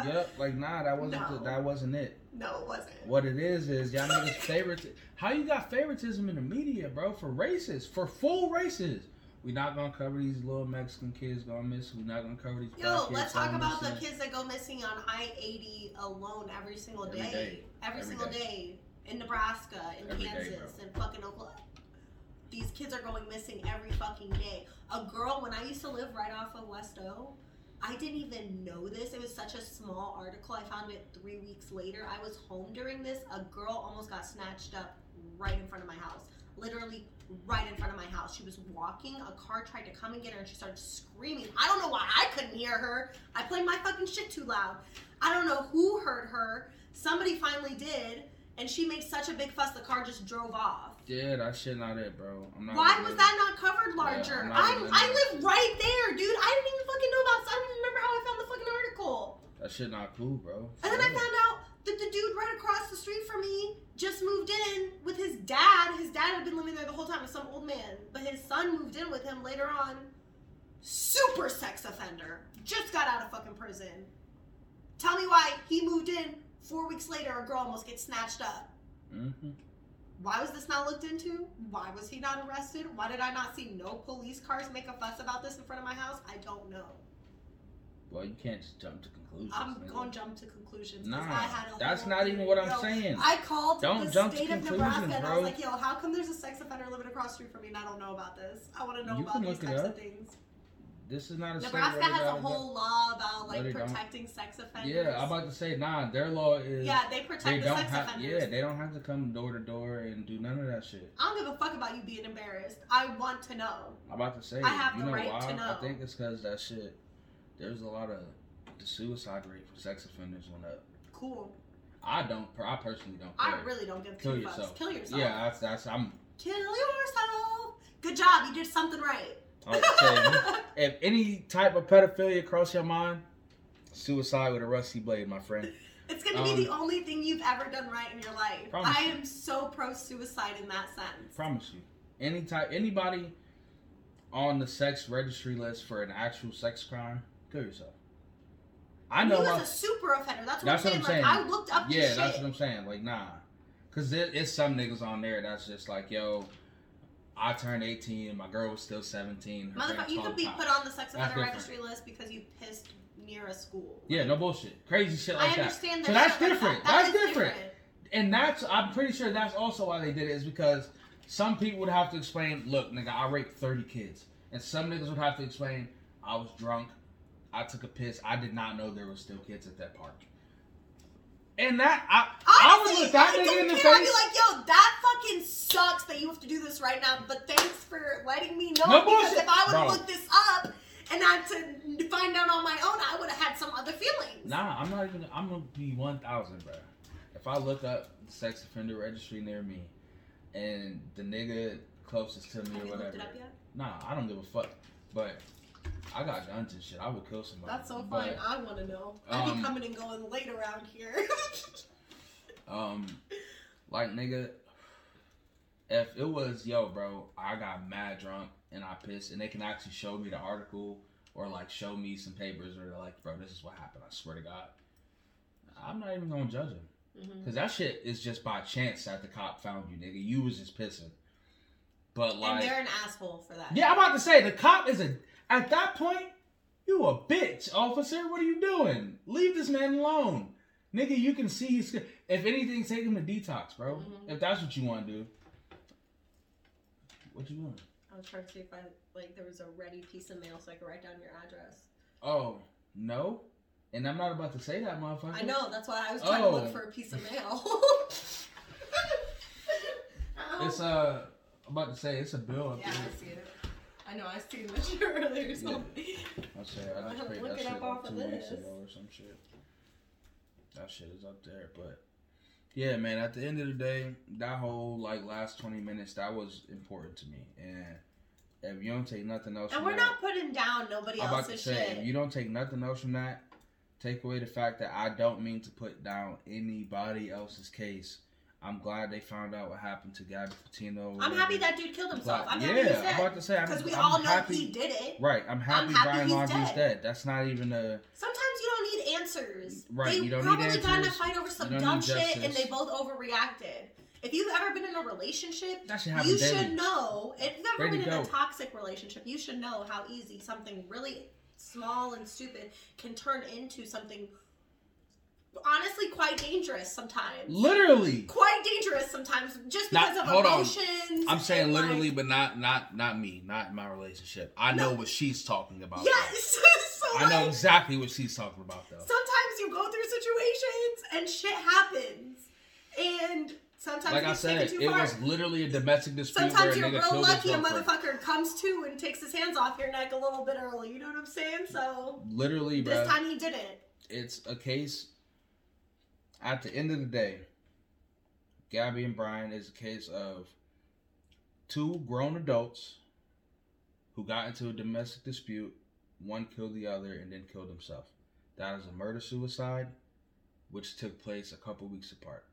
Yep, like nah, that wasn't No. the, that wasn't it. No, it wasn't. What it is is y'all [LAUGHS] niggas favorite. How you got favoritism in the media, bro? For races, for full races. We not gonna cover these little Mexican kids going missing. We're not gonna cover these. black Yo, kids let's talk going about the kids that go missing on I 80 alone every single Every day. day. Every, Every single day. day. In Nebraska, in Every day, Kansas, bro. in fucking Oklahoma. These kids are going missing every fucking day. A girl, when I used to live right off of West O, I didn't even know this. It was such a small article. I found it three weeks later. I was home during this. A girl almost got snatched up right in front of my house. Literally right in front of my house. She was walking. A car tried to come and get her and she started screaming. I don't know why I couldn't hear her. I played my fucking shit too loud. I don't know who heard her. Somebody finally did. And she made such a big fuss, the car just drove off. Yeah, that shit not it, bro. I'm not. Why was that not covered larger? I'm not I gonna I live- live right there, dude. I didn't even fucking know about. I don't even remember how I found the fucking article. That shit not cool, bro. And then I found out that the dude right across the street from me just moved in with his dad. His dad had been living there the whole time with some old man, but his son moved in with him later on. Super sex offender. Just got out of fucking prison. Tell me why he moved in four weeks later. A girl almost gets snatched up. hmm Why was this not looked into? Why was he not arrested? Why did I not see no police cars make a fuss about this in front of my house? I don't know. Well, you can't just jump to conclusions. I'm nigga. gonna jump to conclusions. Nah, I had a that's not even what I'm yo, saying. I called Don't the jump to state of conclusions, Nebraska and I was like, yo, how come there's a sex offender living across the street from me and I don't know about this? I want to know You about these types of things. This is not a Nebraska has a whole law about like protecting sex offenders. Yeah, I'm about to say, nah. Their law is. Yeah, they protect They the don't sex have. offenders. Yeah, they don't have to come door to door and do none of that shit. I don't give a fuck about you being embarrassed. I want to know. I'm about to say. I have you the know right why? to know. I think it's because that shit. There's a lot of the suicide rate for sex offenders went up. Cool. I don't. I personally don't. I really don't give Kill two yourself. fucks. Kill yourself. Yeah, that's that's. I'm. Kill yourself. Good job. You did something right. If any type of pedophilia cross your mind, suicide with a rusty blade, my friend. It's gonna Um, be the only thing you've ever done right in your life. I you. am so pro suicide in that sense. Promise you. Any type, anybody on the sex registry list for an actual sex crime, kill yourself. I know. He my- was a super offender. That's what That's I'm what I'm saying. saying. I looked up yeah, that's shit. what I'm saying. Like, nah, because there, it's some niggas on there that's just like, yo, I turned 18, my girl was still 17. Motherfucker, you could be put on the sex offender different. registry list because you pissed near a school. Yeah, no bullshit. Crazy shit like I that. understand that. So that's like different. that. That That's is different. and that's I'm pretty sure that's also why they did it is because some people would have to explain, look, nigga, I raped 30 kids, and some niggas would have to explain, I was drunk, I took a piss, I did not know there were still kids at that park. And that I I would Honestly, look that nigga in the care. I'd be like, yo, that fucking sucks that you have to do this right now, but thanks for letting me know. No because bullshit. if I would have looked this up and had to find out on my own, I would have had some other feelings. Nah, I'm not even. I'm gonna be 1,000, bro. If I look up the sex offender registry near me, and the nigga closest to me Have or you whatever, looked it up yet? nah, I don't give a fuck. But I got guns and shit. I would kill somebody. That's so But. I want to know. I be um, coming and going late around here. [LAUGHS] Um, like nigga, if it was yo, bro, I got mad drunk and I pissed, and they can actually show me the article or like show me some papers or like, bro, this is what happened. I swear to God, I'm not even gonna judge him because that shit is just by chance that the cop found you, nigga. You was just pissing, but and like, they're an asshole for that. yeah, I'm about to say the cop is a at that point. You a bitch, officer. What are you doing? Leave this man alone. Nigga, you can see he's if anything, take him to detox, bro. Mhm. If that's what you want to do. What you doing? I was trying to see if I like there was a ready piece of mail so I could write down your address. Oh, no. And I'm not about to say that, motherfucker. I know. That's why I was trying Oh. to look for a piece of mail. [LAUGHS] [LAUGHS] It's uh I'm about to say it's a bill yeah. I see it. I know. I seen that [LAUGHS] shit earlier. So. [LAUGHS] I say I I'll just look that it shit up off two weeks this. ago or some shit. That shit is up there, but yeah, man. At the end of the day, that whole like last twenty minutes that was important to me, and if you don't take nothing else, And we're that, not putting down nobody I'm else's say, shit. if you don't take nothing else from that, take away the fact that I don't mean to put down anybody else's case. I'm glad they found out what happened to Gabby Petito. I'm happy that dude killed himself. I'm yeah, happy he's I'm about to say, I'm, Because we I'm all know he did it. Right, I'm happy, happy Brian Laundrie's dead. dead. That's not even a Sometimes you don't need answers. Right, They you don't need probably got in a fight over some dumb shit and they both overreacted. If you've ever been in a relationship, that should you daily. should know. If you've ever Ready been in a toxic relationship, you should know how easy something really small and stupid can turn into something honestly quite dangerous sometimes. Literally, Quite dangerous sometimes just Not- because of hold on. emotions. I'm saying and, like- literally, but not not not me, not in my relationship. I know what she's talking about. Yes. [LAUGHS] so I know like, exactly what she's talking about though. sometimes you go through situations and shit happens, and sometimes Like it I said, it far. was literally a domestic dispute Sometimes you're real lucky a motherfucker comes to and takes his hands off your neck a little bit early. You know what I'm saying? So Literally, bro. this time he didn't. it's a case. At the end of the day, Gabby and Brian is a case of two grown adults who got into a domestic dispute. One killed the other and then killed himself. That is a murder suicide, which took place a couple weeks apart.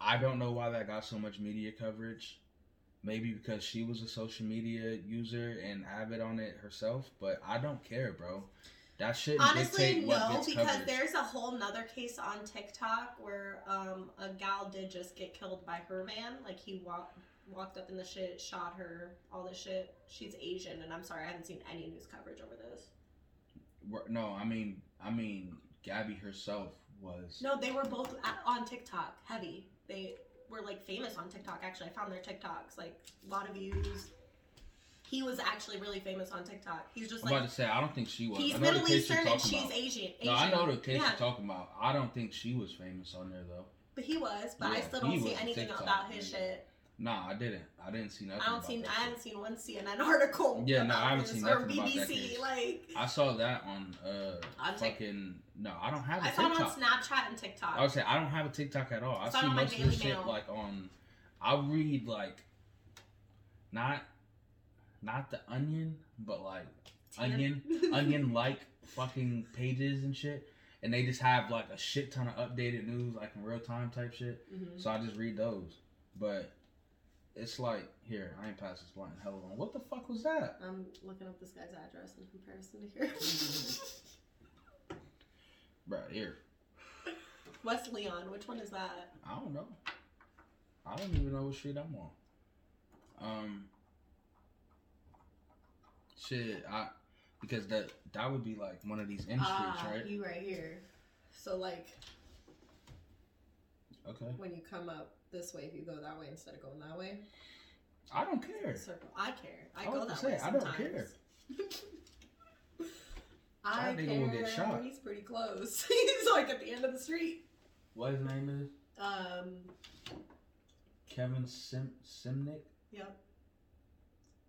I don't know why that got so much media coverage. Maybe because she was a social media user and avid on it herself, but I don't care, bro. That shouldn't Honestly, no, because there's a whole nother case on TikTok where um, a gal did just get killed by her man. Like he walked walked up in the shit, shot her, all this shit. She's Asian, and I'm sorry, I haven't seen any news coverage over this. We're- No, I mean, I mean, Gabby herself was. No, they were both at, on TikTok, heavy. They were like famous on TikTok. Actually, I found their TikToks, like a lot of views. He was actually really famous on TikTok. He's just I'm like about to say, I don't think she was. he's I know the Middle case you're Eastern and talking she's about. Asian. Asian. No, I know the case you're talking about. I don't think she was famous on there though. but he was. But I Yeah, still he don't see was anything TikTok, about his shit. Nah, I didn't. I didn't see nothing. I don't about see. that I shit. haven't seen one CNN article. [LAUGHS] Yeah, no, about I haven't this, seen or nothing about that BBC. case. Like I saw that on uh On Tik- fucking no, I don't have a I saw it on TikTok. Snapchat and TikTok. I would say I don't have a TikTok at all. I not see on my most of this Daily shit Mail. like on. I read like, not, not the Onion, but like Onion, [LAUGHS] Onion like fucking pages and shit, and they just have like a shit ton of updated news like in real time type shit. Mhm. So I just read those, but it's like here I ain't passed this blunt in hell long. What the fuck was that? I'm looking up this guy's address in comparison to here. [LAUGHS] Right here. West Leon. Which one is that? I don't know. I don't even know what street I'm on. Um, shit, I because that that would be like one of these end streets, Ah, right? you right here. So like Okay, when you come up this way, if you go that way instead of going that way, I don't care. circle. I care. I, I go that gonna way say, I don't care. [LAUGHS] I That nigga will get care. shot. He's pretty close. [LAUGHS] He's like at the end of the street. What his name is? Um. Kevin Sim Simnick. Yep.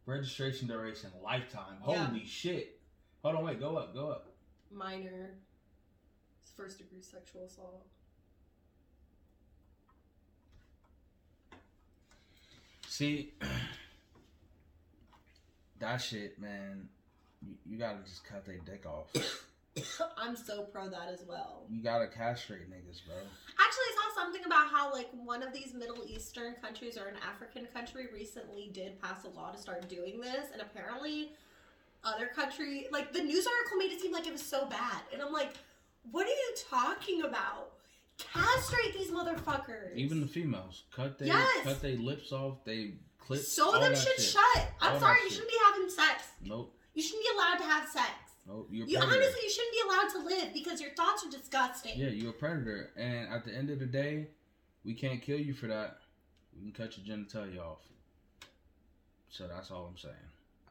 Registration duration lifetime. Yeah. Holy shit! Hold on, wait, go up, go up. Minor. First degree sexual assault. See, [CLEARS THROAT] that shit, man. You, you gotta just cut their dick off. [COUGHS] I'm so pro that as well. You gotta castrate niggas, bro. Actually, I saw something about how like one of these Middle Eastern countries or an African country recently did pass a law to start doing this, and apparently, other country like the news article made it seem like it was so bad, and I'm like, what are you talking about? Castrate these motherfuckers. Even the females cut their Yes. cut their lips off. They clip. sew all them shit, shit. shut. I'm All sorry, you shit. shouldn't be having sex. Nope, You shouldn't be allowed to have sex. Nope. You're You honestly, you shouldn't be allowed to live because your thoughts are disgusting. Yeah, you're a predator, and at the end of the day, we can't kill you for that. We can cut your genitalia off. So that's all I'm saying.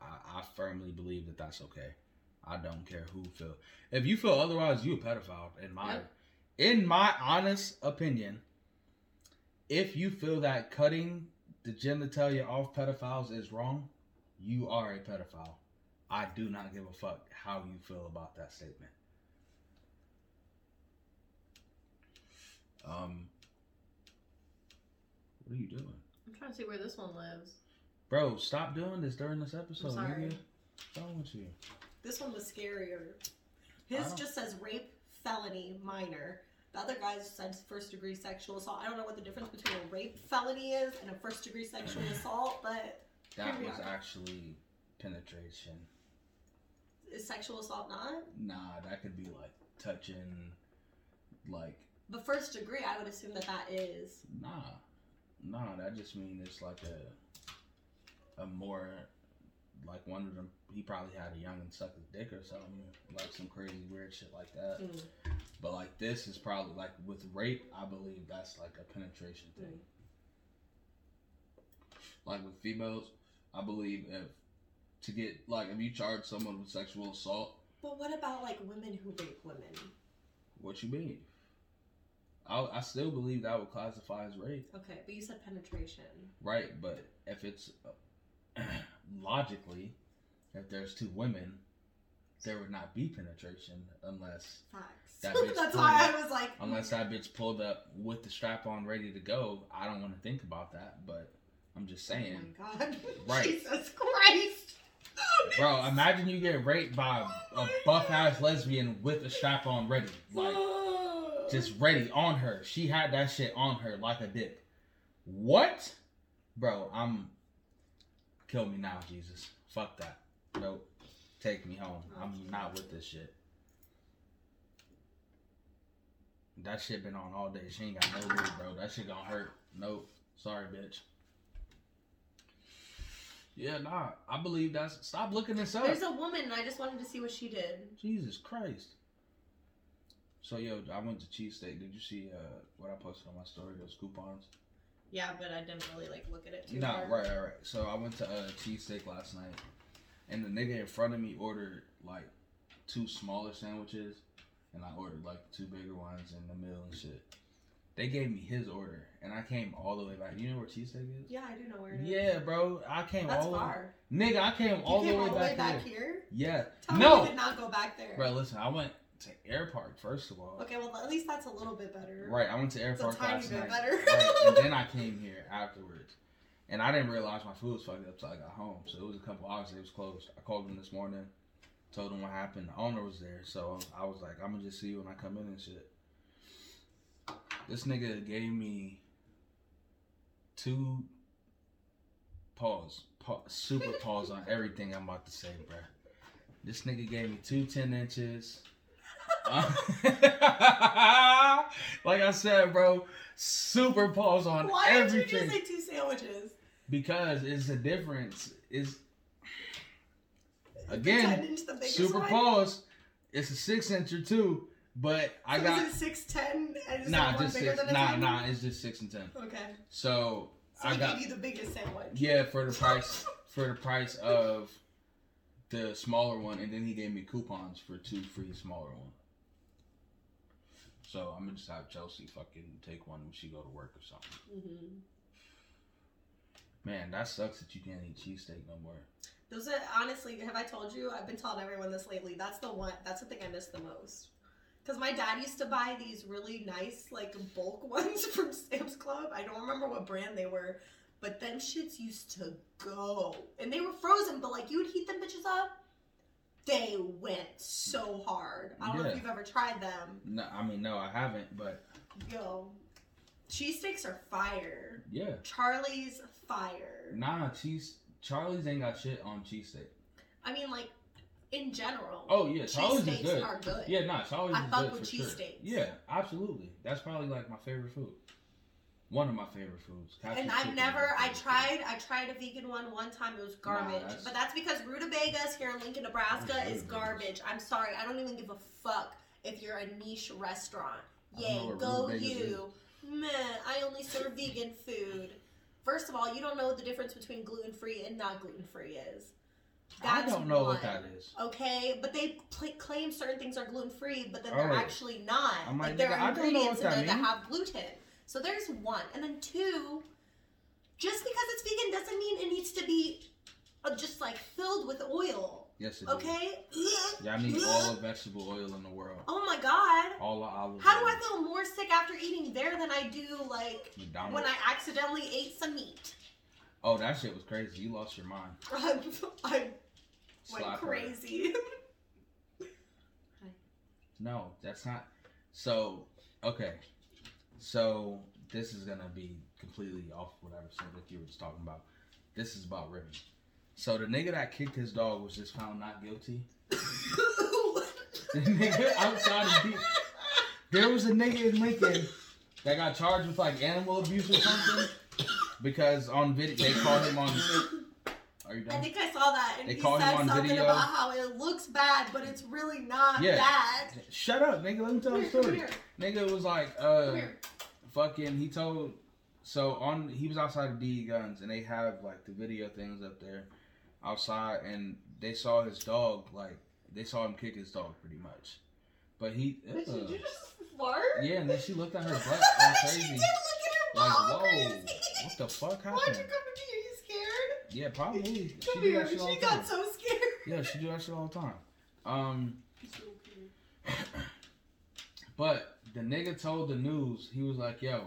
I, I firmly believe that that's okay. I don't care who feel. If you feel otherwise, you a pedophile. In my, Yep. in my honest opinion, if you feel that cutting the genitalia off pedophiles is wrong, you are a pedophile. I do not give a fuck how you feel about that statement. Um, what are you doing, I'm trying to see where this one lives. bro? Stop doing this during this episode, I'm sorry. nigga. What's wrong with you? This one was scarier. His just says rape, felony, minor. The other guy's says first degree sexual assault. I don't know what the difference between a rape felony is and a first degree sexual assault, but That was actually penetration. Is sexual assault not? Nah, that could be like touching, like But first degree, I would assume that that is. nah, nah. That just means it's like a, a more, like one of them. He probably had a young and suck his dick or something, like some crazy weird shit like that. Mm. But like this is probably like with rape, I believe that's like a penetration thing. Like with females, I believe if to get like if you charge someone with sexual assault, But what about like women who rape women? What you mean? I I still believe that would classify as rape, Okay, but you said penetration. right? But if it's uh, [CLEARS THROAT] logically, if there's two women, there would not be penetration unless Facts. That [LAUGHS] bitch That's pulled why up. I was like, unless that bitch pulled up with the strap on ready to go. I don't want to think about that, but I'm just saying. Oh my god. [LAUGHS] Right. Jesus Christ. Bro, imagine you get raped by a buff ass lesbian with a strap on ready. Like, just ready on her. She had that shit on her like a dick. What? Bro, I'm. Kill me now, Jesus. Fuck that. Nope. Take me home. I'm not with this shit. That shit been on all day. She ain't got no lube, bro. That shit gonna hurt. Nope. Sorry, bitch. Yeah, nah. I believe that's. Stop looking this up. There's a woman, and I just wanted to see what she did. Jesus Christ. So yo, I went to cheesesteak. Did you see uh, what I posted on my story? Those coupons. Yeah, but I didn't really like look at it too No, hard. right, right, right. So I went to uh, cheesesteak last night, and the nigga in front of me ordered like two smaller sandwiches, and I ordered like two bigger ones and the meal and shit. They gave me his order, and I came all the way back. You know where cheesesteak is? Yeah, I do know where it is. Yeah, bro. I came That's all the far. nigga. I came You all came the way all back, way back here. here? Yeah. Tell no, me you did not go back there. bro. Listen, I went to Air Park first of all. Okay, well at least that's a little bit better. Right, I went to Air It's a Park tiny last bit night. better. right, and [LAUGHS] then I came here afterwards, and I didn't realize my food was fucked up till I got home. So it was a couple hours. It was closed. I called them this morning, told them what happened. The owner was there, so I was like, "I'm gonna just see you when I come in and shit." This nigga gave me two pause, pause super [LAUGHS] pause on everything I'm about to say, bro. This nigga gave me two 10 inches. Uh, [LAUGHS] like I said, bro, super pause on Why did you everything just say two sandwiches? because it's a difference. Is again 10 inch the biggest super one? pause. It's a six inch or too, but I So got is it six ten and nah, just six. Nah, nah, it's just six and ten. Okay. So, So I got gave you the biggest sandwich. yeah for the price [LAUGHS] for the price of the smaller one, and then he gave me coupons for two free smaller ones. So I'm gonna just have Chelsea fucking take one when she go to work or something. hmm Man, that sucks that you can't eat cheesesteak no more. Those are honestly, have I told you? I've been telling everyone this lately. That's the one. That's the thing I miss the most. Because my dad used to buy these really nice, like bulk [LAUGHS] ones from Sam's Club. I don't remember what brand they were, but them shits used to go, and they were frozen. But like you would heat them bitches up, they went so hard. I don't know if you've ever tried them. No, I mean no, I haven't, but Yo, cheese cheesesteaks are fire. yeah. Charlie's fire. Nah, cheese. Charlie's ain't got shit on cheesesteak. I mean, like in general. Oh yeah, Charlie's is good. are good. Yeah, nah, Charlie's I is fuck good with cheese sure. cheesesteaks. Yeah, absolutely. That's probably like my favorite food. One of my favorite foods. And I've never, I tried, I tried a vegan one one time. It was garbage. that's- But that's because Rutabagas here in Lincoln, oh, Nebraska is garbage. I'm sorry. I don't even give a fuck if you're a niche restaurant. I don't know Yay, go you. Meh, I only serve vegan food. First of all, you don't know what the difference between gluten free and not gluten free is. I don't know one. what that is. Okay, but they claim certain things are gluten free, but then they're Oh. actually not. I'm like like, there are I ingredients in there that that have gluten. So there's one, and then two. Just because it's vegan doesn't mean it needs to be uh, just like filled with oil. Yes, it is. Okay. Y'all need all the vegetable oil in the world. Oh my god. All the olive How do. I feel more sick after eating there than I do like McDonald's. when I accidentally ate some meat? Oh, that shit was crazy. You lost your mind. [LAUGHS] I went Slap her. crazy. No, that's not. So, okay. So, this is gonna be completely off whatever subject you were just talking about. This is about Remy. So, the nigga that kicked his dog was just found not guilty. The nigga outside of D. There was a nigga in Lincoln that got charged with like animal abuse or something because on video they called him on. Are you I think I saw that, and They he said something video. about how it looks bad, but it's really not Yeah. bad. Shut up, nigga. Let me tell the story. Nigga was like, uh, fucking. He told. So on, he was outside of D Guns, and they have like the video things up there, outside, and they saw his dog like they saw him kick his dog pretty much. But he, Did ugh. you just fart? yeah, and then she looked at her butt [LAUGHS] she crazy. did look at her Like, whoa, crazy. what the fuck happened? come to me? Are you scared? Yeah, probably. She Come do here. that shit all She the time. got so scared. Yeah, she do that shit all the time. Um, [LAUGHS] but the nigga told the news, he was like, yo,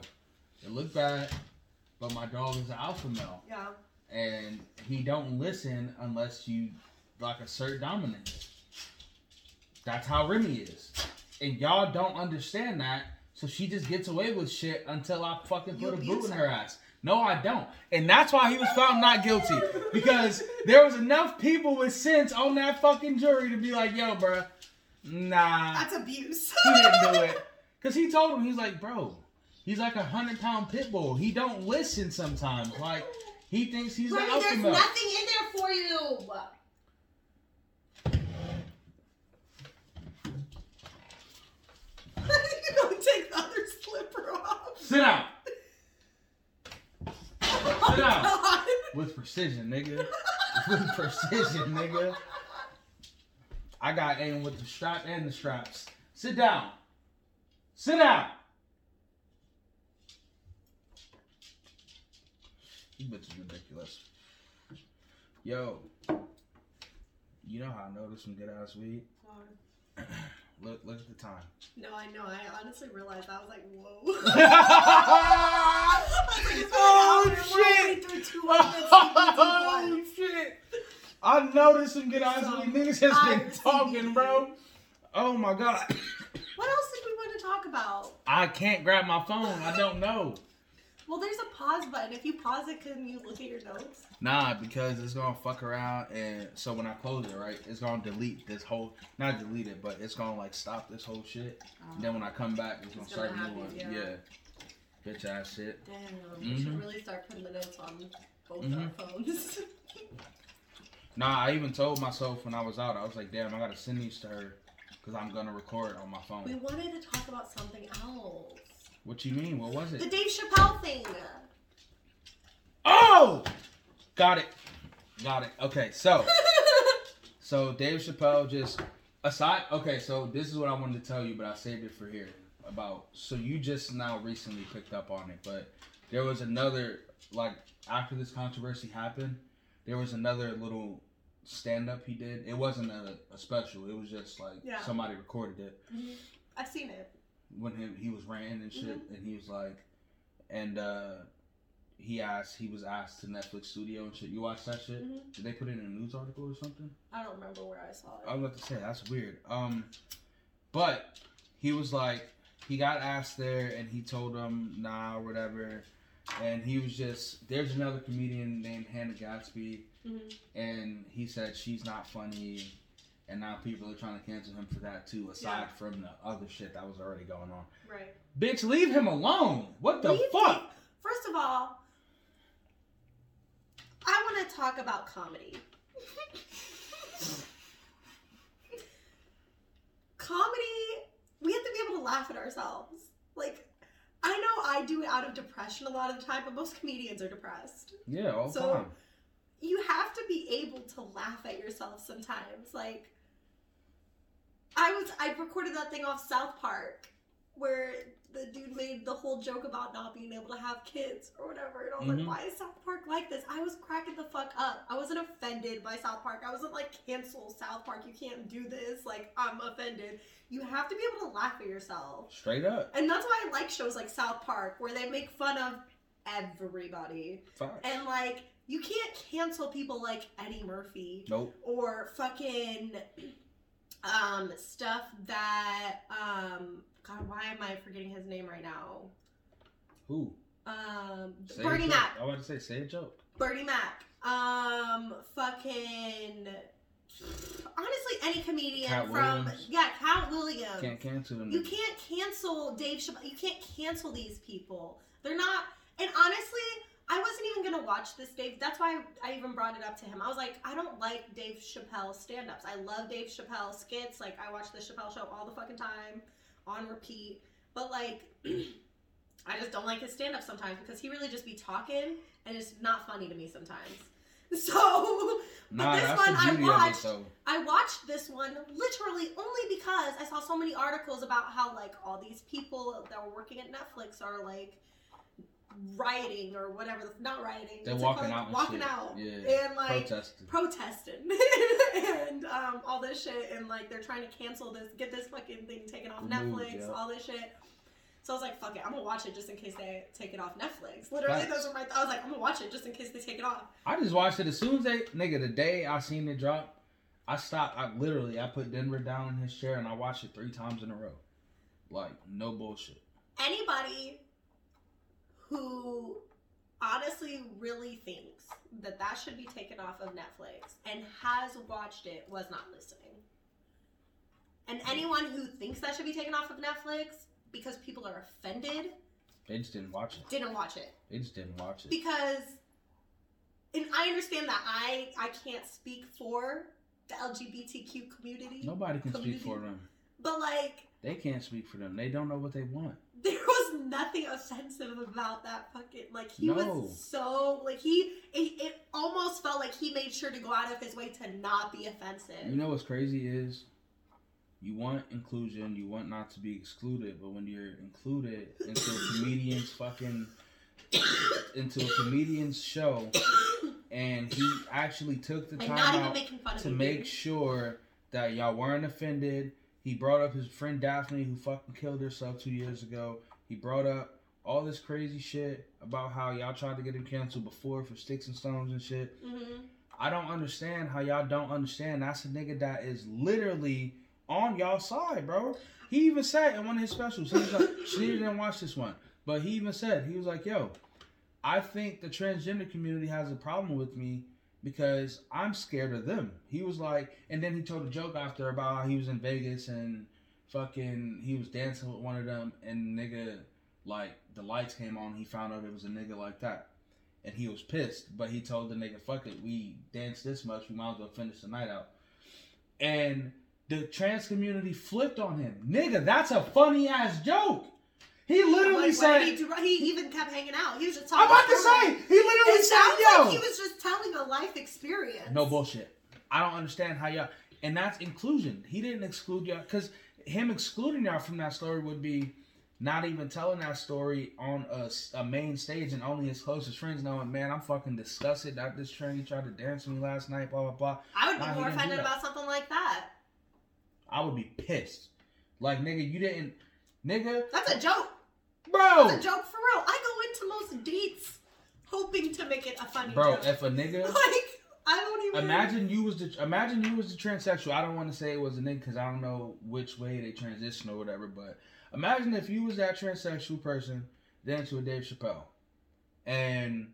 it looked bad, but my dog is an alpha male. Yeah. And he don't listen unless you like assert dominance. That's how Remy is. And y'all don't understand that, so she just gets away with shit until I fucking You put a boot in her ass. No, I don't. And that's why he was found not guilty. Because there was enough people with sense on that fucking jury to be like, yo, bruh, nah. That's abuse. He didn't do it. Because he told him, he's like, bro, he's like a hundred pound pit bull. He don't listen sometimes. Like, he thinks he's the Remy, there's nothing in there for you. [LAUGHS] you don't take the other slipper off. Sit down. Oh, down. God. With precision, nigga. With precision, nigga. I got aim with the strap and the straps. Sit down. Sit down. You bitch is ridiculous. Yo, you know how I know this some good ass weed? [CLEARS THROAT] Look, look at the time. No, I know. I honestly realized I was like, whoa. [LAUGHS] [LAUGHS] I was like, it's been an Oh, hour, we're already shit. through two of the CBD shit! I know this some good So, weed. Niggas has been talking, bro. Oh my god. What else did we want to talk about? I can't grab my phone. I don't know. Well, there's a pause button. If you pause it, can you look at your notes? Nah, because it's gonna fuck around, and so when I close it, right, it's gonna delete this whole, not delete it, but it's gonna like stop this whole shit. And then when I come back, it's gonna start gonna a new one. Yeah. yeah. Bitch ass shit. Damn, we Mhm. should really start putting the notes on both Mhm. our phones. [LAUGHS] Nah, I even told myself when I was out, I was like, damn, I gotta send these to her, cause I'm gonna record on my phone. we wanted to talk about something else. What you mean? What was it? The? Dave Chappelle thing. Oh, got it, got it. Okay, so. [LAUGHS] So Dave Chappelle just aside. Okay, so this is what I wanted to tell you, but I saved it for here. About so you just now recently picked up on it, but there was another like after this controversy happened, there was another little stand up he did. It wasn't a, a special. It was just like Yeah. somebody recorded it mm-hmm. I've seen it. When him he was ranting and shit, Mm-hmm. and he was like, and uh he asked he was asked to Netflix studio and shit. You watched that shit? Mhm. Did they put it in a news article or something? I don't remember where I saw it. I was about to say that's weird. Um, but he was like, he got asked there, and he told them nah whatever, and he was just there's another comedian named Hannah Gadsby, Mhm. and he said she's not funny, and now people are trying to cancel him for that too. Aside Yeah. from the other shit that was already going on, Right. bitch, leave him alone. What the Leave fuck? First of all, I want to talk about comedy. [LAUGHS] comedy, we have to be able to laugh at ourselves. Like, I know I do it out of depression a lot of the time, but most comedians are depressed. Yeah, all the So- time. You have to be able to laugh at yourself sometimes. Like, I was, I recorded that thing off South Park where the dude made the whole joke about not being able to have kids or whatever. And I was Mhm. like, why is South Park like this? I was cracking the fuck up. I wasn't offended by South Park. I wasn't like, cancel South Park. You can't do this. Like, I'm offended. You have to be able to laugh at yourself. Straight up. And that's why I like shows like South Park where they make fun of everybody. Facts. And like, you can't cancel people like Eddie Murphy Nope. or fucking um stuff that um God, why am I forgetting his name right now? Who? Um Say Bernie. Mac. I want to say, say a joke. Bernie Mac. Um fucking honestly any comedian Cat from Williams. yeah, Katt Williams. Can't cancel him. You can't cancel Dave Chappelle. You can't cancel these people. They're not. And honestly, I wasn't even gonna watch this Dave. That's why I even brought it up to him. I was like, I don't like Dave Chappelle stand-ups. I love Dave Chappelle skits. Like I watch the Chappelle show all the fucking time on repeat. But like, [CLEARS THROAT] I just don't like his stand-up sometimes because he really just be talking and it's not funny to me sometimes. [LAUGHS] So, [LAUGHS] Nah, this one I it watched. I watched this one literally only because I saw so many articles about how like all these people that were working at Netflix are like rioting or whatever. Not rioting. They're walking called? out and walking shit. out. Yeah. And like Protesting. protesting [LAUGHS] and um, all this shit and like they're trying to cancel this get this fucking thing taken off Removed, netflix yeah. all this shit so i was like fuck it i'm gonna watch it just in case they take it off netflix literally Facts. those were my thoughts. i was like i'm gonna watch it just in case they take it off I just watched it as soon as they nigga the day I seen it drop. I stopped. I literally I put Denver down in his chair and I watched it three times in a row. Like no bullshit. anybody who honestly really thinks that that should be taken off of netflix and has watched it was not listening and anyone who thinks that should be taken off of netflix because people are offended They just didn't watch it. didn't watch it They just didn't watch it. because and I understand that I I can't speak for the LGBTQ community, Nobody can speak for them. but like They can't speak for them. They don't know what they want. [LAUGHS] there nothing offensive about that fucking like he No. was so like he it, it almost felt like he made sure to go out of his way to not be offensive. You know what's crazy is you want inclusion, you want not to be excluded, but when you're included into a comedian's [COUGHS] fucking into a comedian's show and he actually took the time out making fun of to make sure that y'all weren't offended. He brought up his friend Daphne who fucking killed herself two years ago. He brought up all this crazy shit about how y'all tried to get him canceled before for sticks and stones and shit. Mhm. I don't understand how y'all don't understand. That's a nigga that is literally on y'all side, bro. He even said in one of his specials, he was like, [LAUGHS] she didn't watch this one, but he even said, he was like, yo, I think the transgender community has a problem with me because I'm scared of them. He was like, and then he told a joke after about how he was in Vegas and fucking, he was dancing with one of them and nigga, like, the lights came on, he found out it was a nigga like that and he was pissed. But he told the nigga, "Fuck it, we danced this much, we might as well finish the night out." And the trans community flipped on him, nigga. That's a funny ass joke. He literally Like, said, he, he even kept hanging out. He was just "I'm talking. about to say." He literally It said, "Yo." like he was just telling a life experience. No bullshit. I don't understand how y'all, and that's inclusion. He didn't exclude y'all because him excluding y'all from that story would be not even telling that story on a main stage and only his closest friends knowing. Man, I'm fucking disgusted that this tranny tried to dance with me last night. Blah blah blah. I would be Nah, more offended about something like that. I would be pissed. Like nigga, you didn't, nigga, That's a joke. bro, That's a joke for real. I go into most dates hoping to make it a funny bro. joke. If a nigga, [LAUGHS] like I don't even Imagine you was the imagine you was the transsexual. I don't want to say it was a nigga because I don't know which way they transition or whatever. But imagine if you was that transsexual person then to a Dave Chappelle, and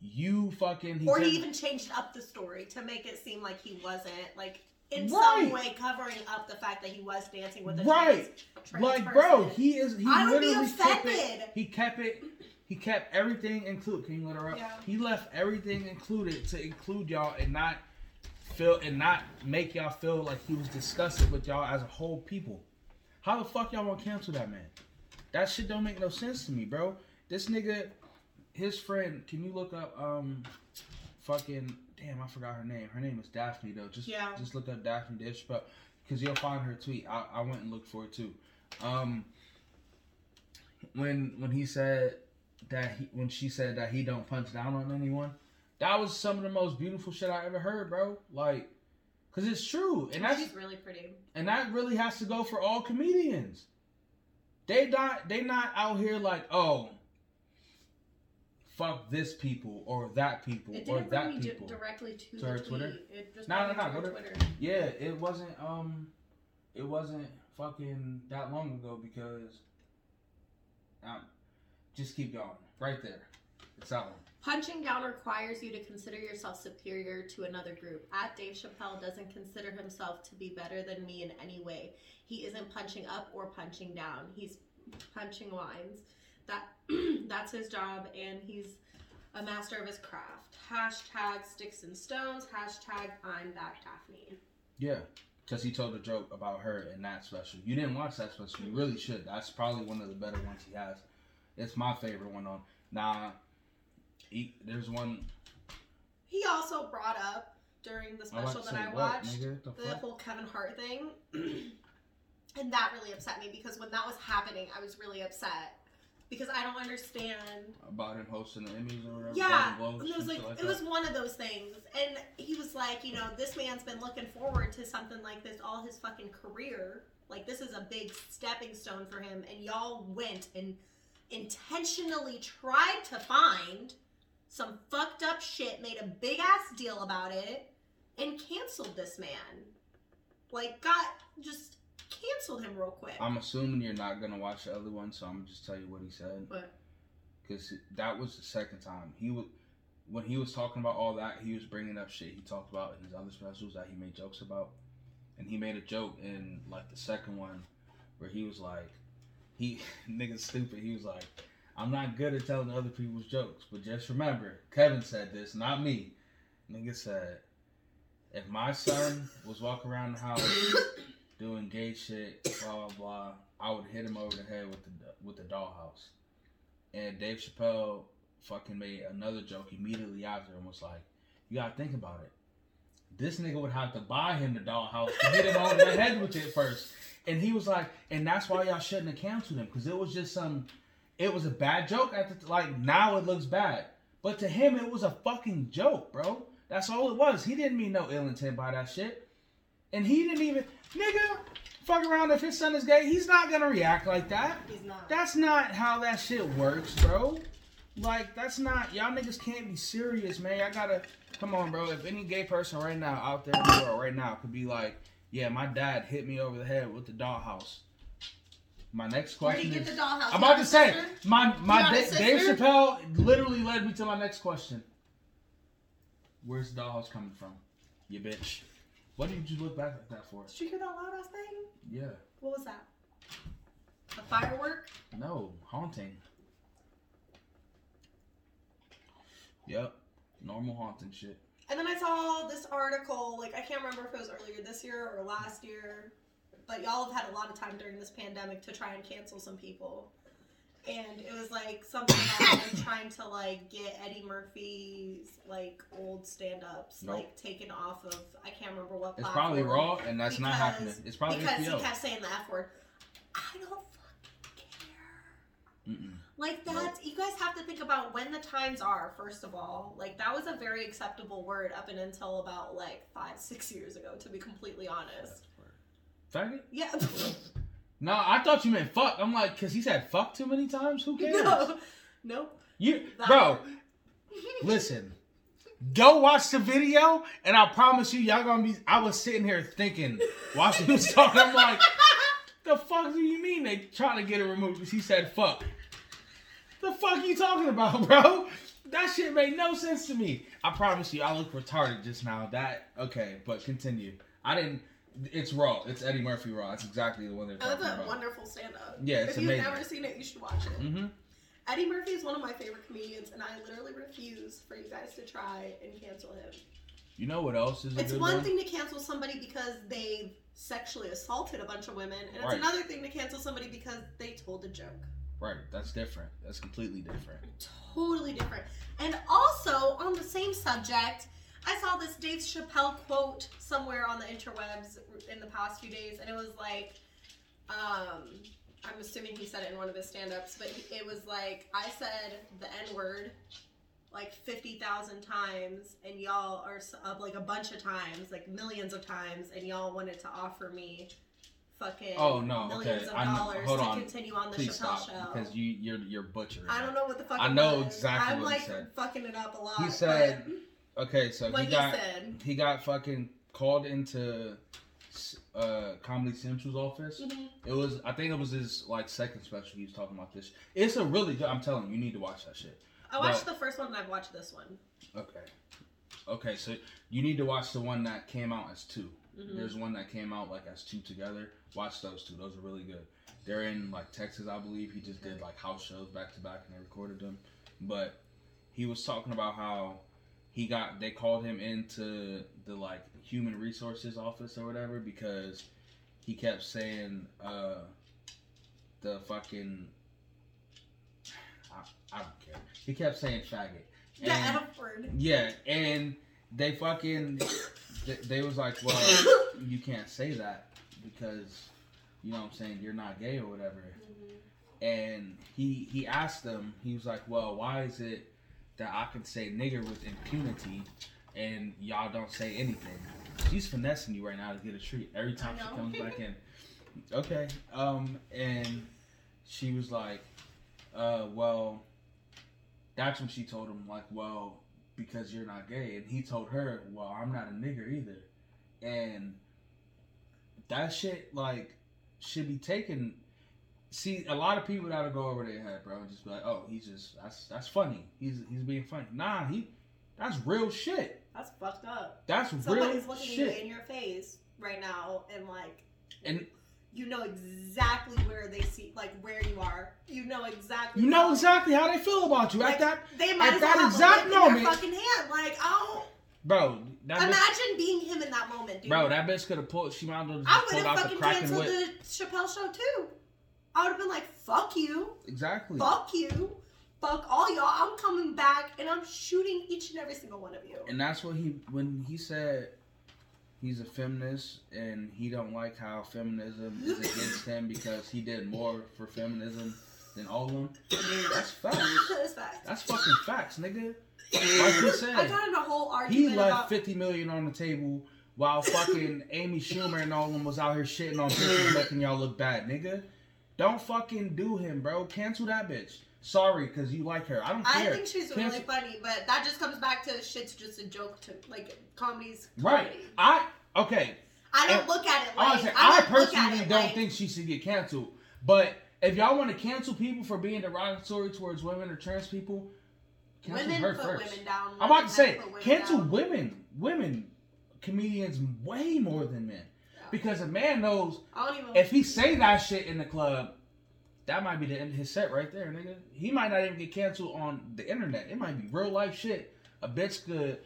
you fucking he or he even changed up the story to make it seem like he wasn't like in Right. some way covering up the fact that he was dancing with a Right. trans, trans like bro, he is he I would be literally kept it. offended. He kept it. He kept everything included. Can you let her up? Yeah. He left everything included to include y'all and not feel and not make y'all feel like he was disgusted with y'all as a whole people. How the fuck y'all want to cancel that man? That shit don't make no sense to me, bro. This nigga, his friend. Can you look up um, fucking damn? I forgot her name. Her name is Daphne though. Just Yeah. just look up Daphne Dish, but because you'll find her tweet. I, I went and looked for it too. Um, when when he said that he when she said that he don't punch down on anyone, that was some of the most beautiful shit I ever heard, bro. Like, cause it's true, and that's she's really pretty. and that really has to go for all comedians. They not they not out here like oh. Fuck this people or that people It or that bring me di- people. directly to, To her tweet. Twitter? It just No, no, no, go to- Twitter. Yeah, it wasn't um it wasn't fucking that long ago because um just keep going. Right there. It's that one. Punching down requires you to consider yourself superior to another group. At Dave Chappelle doesn't consider himself to be better than me in any way. He isn't punching up or punching down. He's punching lines. That [CLEARS THROAT] that's his job, and he's a master of his craft. Hashtag sticks and stones. Hashtag I'm back Daphne. Yeah. Because he told a joke about her in that special. You didn't watch that special. You really should. That's probably one of the better ones he has. It's my favorite one on. Nah, he, there's one. He also brought up during the special that I what, watched. nigga? The the whole Kevin Hart thing. [CLEARS THROAT] and that really upset me because when that was happening, I was really upset because I don't understand. About him hosting the Emmys or whatever. Yeah, it was like, like it was one of those things, and he was like, you know, this man's been looking forward to something like this all his fucking career. Like this is a big stepping stone for him, and y'all went and intentionally tried to find some fucked up shit, made a big ass deal about it, and canceled this man. Like, got just canceled him real quick. I'm assuming you're not gonna watch the other one, so I'm gonna just tell you what he said. What? Because that was the second time he was when he was talking about all that. He was bringing up shit he talked about in his other specials that he made jokes about, and he made a joke in like the second one where he was like, he [LAUGHS] nigga stupid. He was like, I'm not good at telling other people's jokes, but just remember, Kevin said this, not me. Nigga said, if my son was walking around the house [COUGHS] doing gay shit, blah blah blah, I would hit him over the head with the with the dollhouse. And Dave Chappelle fucking made another joke immediately after and was like, "You gotta think about it. This nigga would have to buy him the dollhouse to hit him over the head with it first. And he was like, and that's why y'all shouldn't have canceled him because it was just some, it was a bad joke at the like now it looks bad, but to him it was a fucking joke, bro. That's all it was. He didn't mean no ill intent by that shit. And he didn't even, nigga, fuck around. If his son is gay, he's not gonna react like that. He's not. That's not how that shit works, bro. Like, that's not, y'all niggas can't be serious, man. Y'all gotta, come on, bro. If any gay person right now out there in the world right now could be like, yeah, my dad hit me over the head with the dollhouse. My next question Where did question he get is, the dollhouse? I'm about to say, sister? my, my You got a Da- Dave? Chappelle literally led me to my next question. Where's the dollhouse coming from? You bitch. What did you look back at that for? Did you hear that loud ass thing? Yeah. What was that? A firework? No, haunting. Yep, normal haunting shit. And then I saw this article, like I can't remember if it was earlier this year or last year, but y'all have had a lot of time during this pandemic to try and cancel some people. And it was like something about they're [COUGHS] trying to like get Eddie Murphy's like old stand ups Nope. like taken off of I can't remember what It's probably raw, and that's not happening. It's probably because HBO. he kept saying the F word. I don't fucking care. Mm-mm. Like that's you guys have to think about when the times are. First of all, like that was a very acceptable word up and until about like five, six years ago. To be completely honest, Faggot? yeah. [LAUGHS] No, I thought you meant fuck. I'm like, cause he said fuck too many times. Who cares? [LAUGHS] no, nope. You, That bro, [LAUGHS] listen. Go watch the video, and I promise you, y'all gonna be. I was sitting here thinking, watching was talking, I'm like, the fuck do you mean they trying to get it removed? Because he said fuck. The fuck you talking about, [LAUGHS] bro? That shit made no sense to me. I promise you, I look retarded just now. That okay, but continue. I didn't. It's raw. It's Eddie Murphy raw. It's exactly the one they're talking that's a about. wonderful stand-up. Yeah, it's if you've never seen it, you should watch it. Mm-hmm. Eddie Murphy is one of my favorite comedians, and I literally refuse for you guys to try and cancel him. You know what else is a It's one one? thing to cancel somebody because they've sexually assaulted a bunch of women, and it's Right. another thing to cancel somebody because they told a joke. Right, that's different. That's completely different. Totally different. And also, on the same subject, I saw this Dave Chappelle quote somewhere on the interwebs in the past few days, and it was like, um, I'm assuming he said it in one of his stand ups, but it was like, I said the N word like 50,000 times, and y'all are like a bunch of times, like millions of times, and y'all wanted to offer me fucking Oh, no, millions okay, of I know- dollars hold to on. continue on the Please Chappelle stop show. because you you're you're butchering. I don't know what the fuck. I know was. exactly I'm what he like said. fucking it up a lot. He said but [LAUGHS] Okay, so he he got said. he got fucking called into uh Comedy Central's office. Mhm. It was I think it was his like second special. He was talking about this. It's a really good. I'm telling you, you need to watch that shit. I watched the first one and I've watched this one. Okay. Okay, so you need to watch the one that came out as 2 Mhm. There's one that came out like as two together. Watch those two; those are really good. They're in like Texas, I believe. He just did like house shows back to back, and they recorded them. But he was talking about how he got they called him into the like human resources office or whatever because he kept saying uh the fucking I, I don't care. He kept saying faggot. The And- word. yeah, and they fucking they, they was like, well, you can't say that because you know what I'm saying you're not gay or whatever. And he he asked them, he was like, well, why is it that I can say nigger with impunity and y'all don't say anything? She's finessing you right now to get a treat every time she comes back [LAUGHS] in. Okay, um, and she was like, uh, well, that's when she told him like, well, because you're not gay, and he told her, well, I'm not a nigger either, and that shit like should be taken. See, a lot of people that'll go over their head, bro, just be like, oh, he's just that's that's funny. He's he's being funny. Nah, he that's real shit. That's fucked up. That's Somebody's real looking you shit. in your face right now and like And you know exactly where they see like where you are. You know exactly you know exactly how they feel about you Like, at that, they might at that exact a whip in moment- fucking hand. Like, oh bro. That bitch, imagine being him in that moment, dude. bro, that bitch could have pulled. She might I just would pulled have out the fucking crack and canceled whip. the Chappelle show too. I would have been like, fuck you, Exactly. fuck you, fuck all y'all. I'm coming back and I'm shooting each and every single one of you. And that's what he when he said he's a feminist and he don't like how feminism is [LAUGHS] against him because he did more for feminism than all of them. That's facts. [LAUGHS] That's facts. That's fucking facts, nigga. Like he I got in a whole argument. he left about fifty million on the table while fucking Amy Schumer and all of them was out here shitting on bitches mm. making y'all look bad, nigga. Don't fucking do him, bro. Cancel that bitch. Sorry, cause you like her. I don't care. I think she's Cancel- really funny, but that just comes back to shit's just a joke to like comedy's Right. I okay. I don't And- look at it like Honestly, I, I don't look at personally don't like, think she should get canceled. But if y'all want to cancel people for being derogatory towards women or trans people, cancel women her put first. women down. I'm about to say, cancel down. women, women comedians way more than men. Because a man knows I don't even. if he say that shit in the club, that might be the end of his set right there, nigga. He might not even get canceled on the internet. It might be real life shit. A bitch could,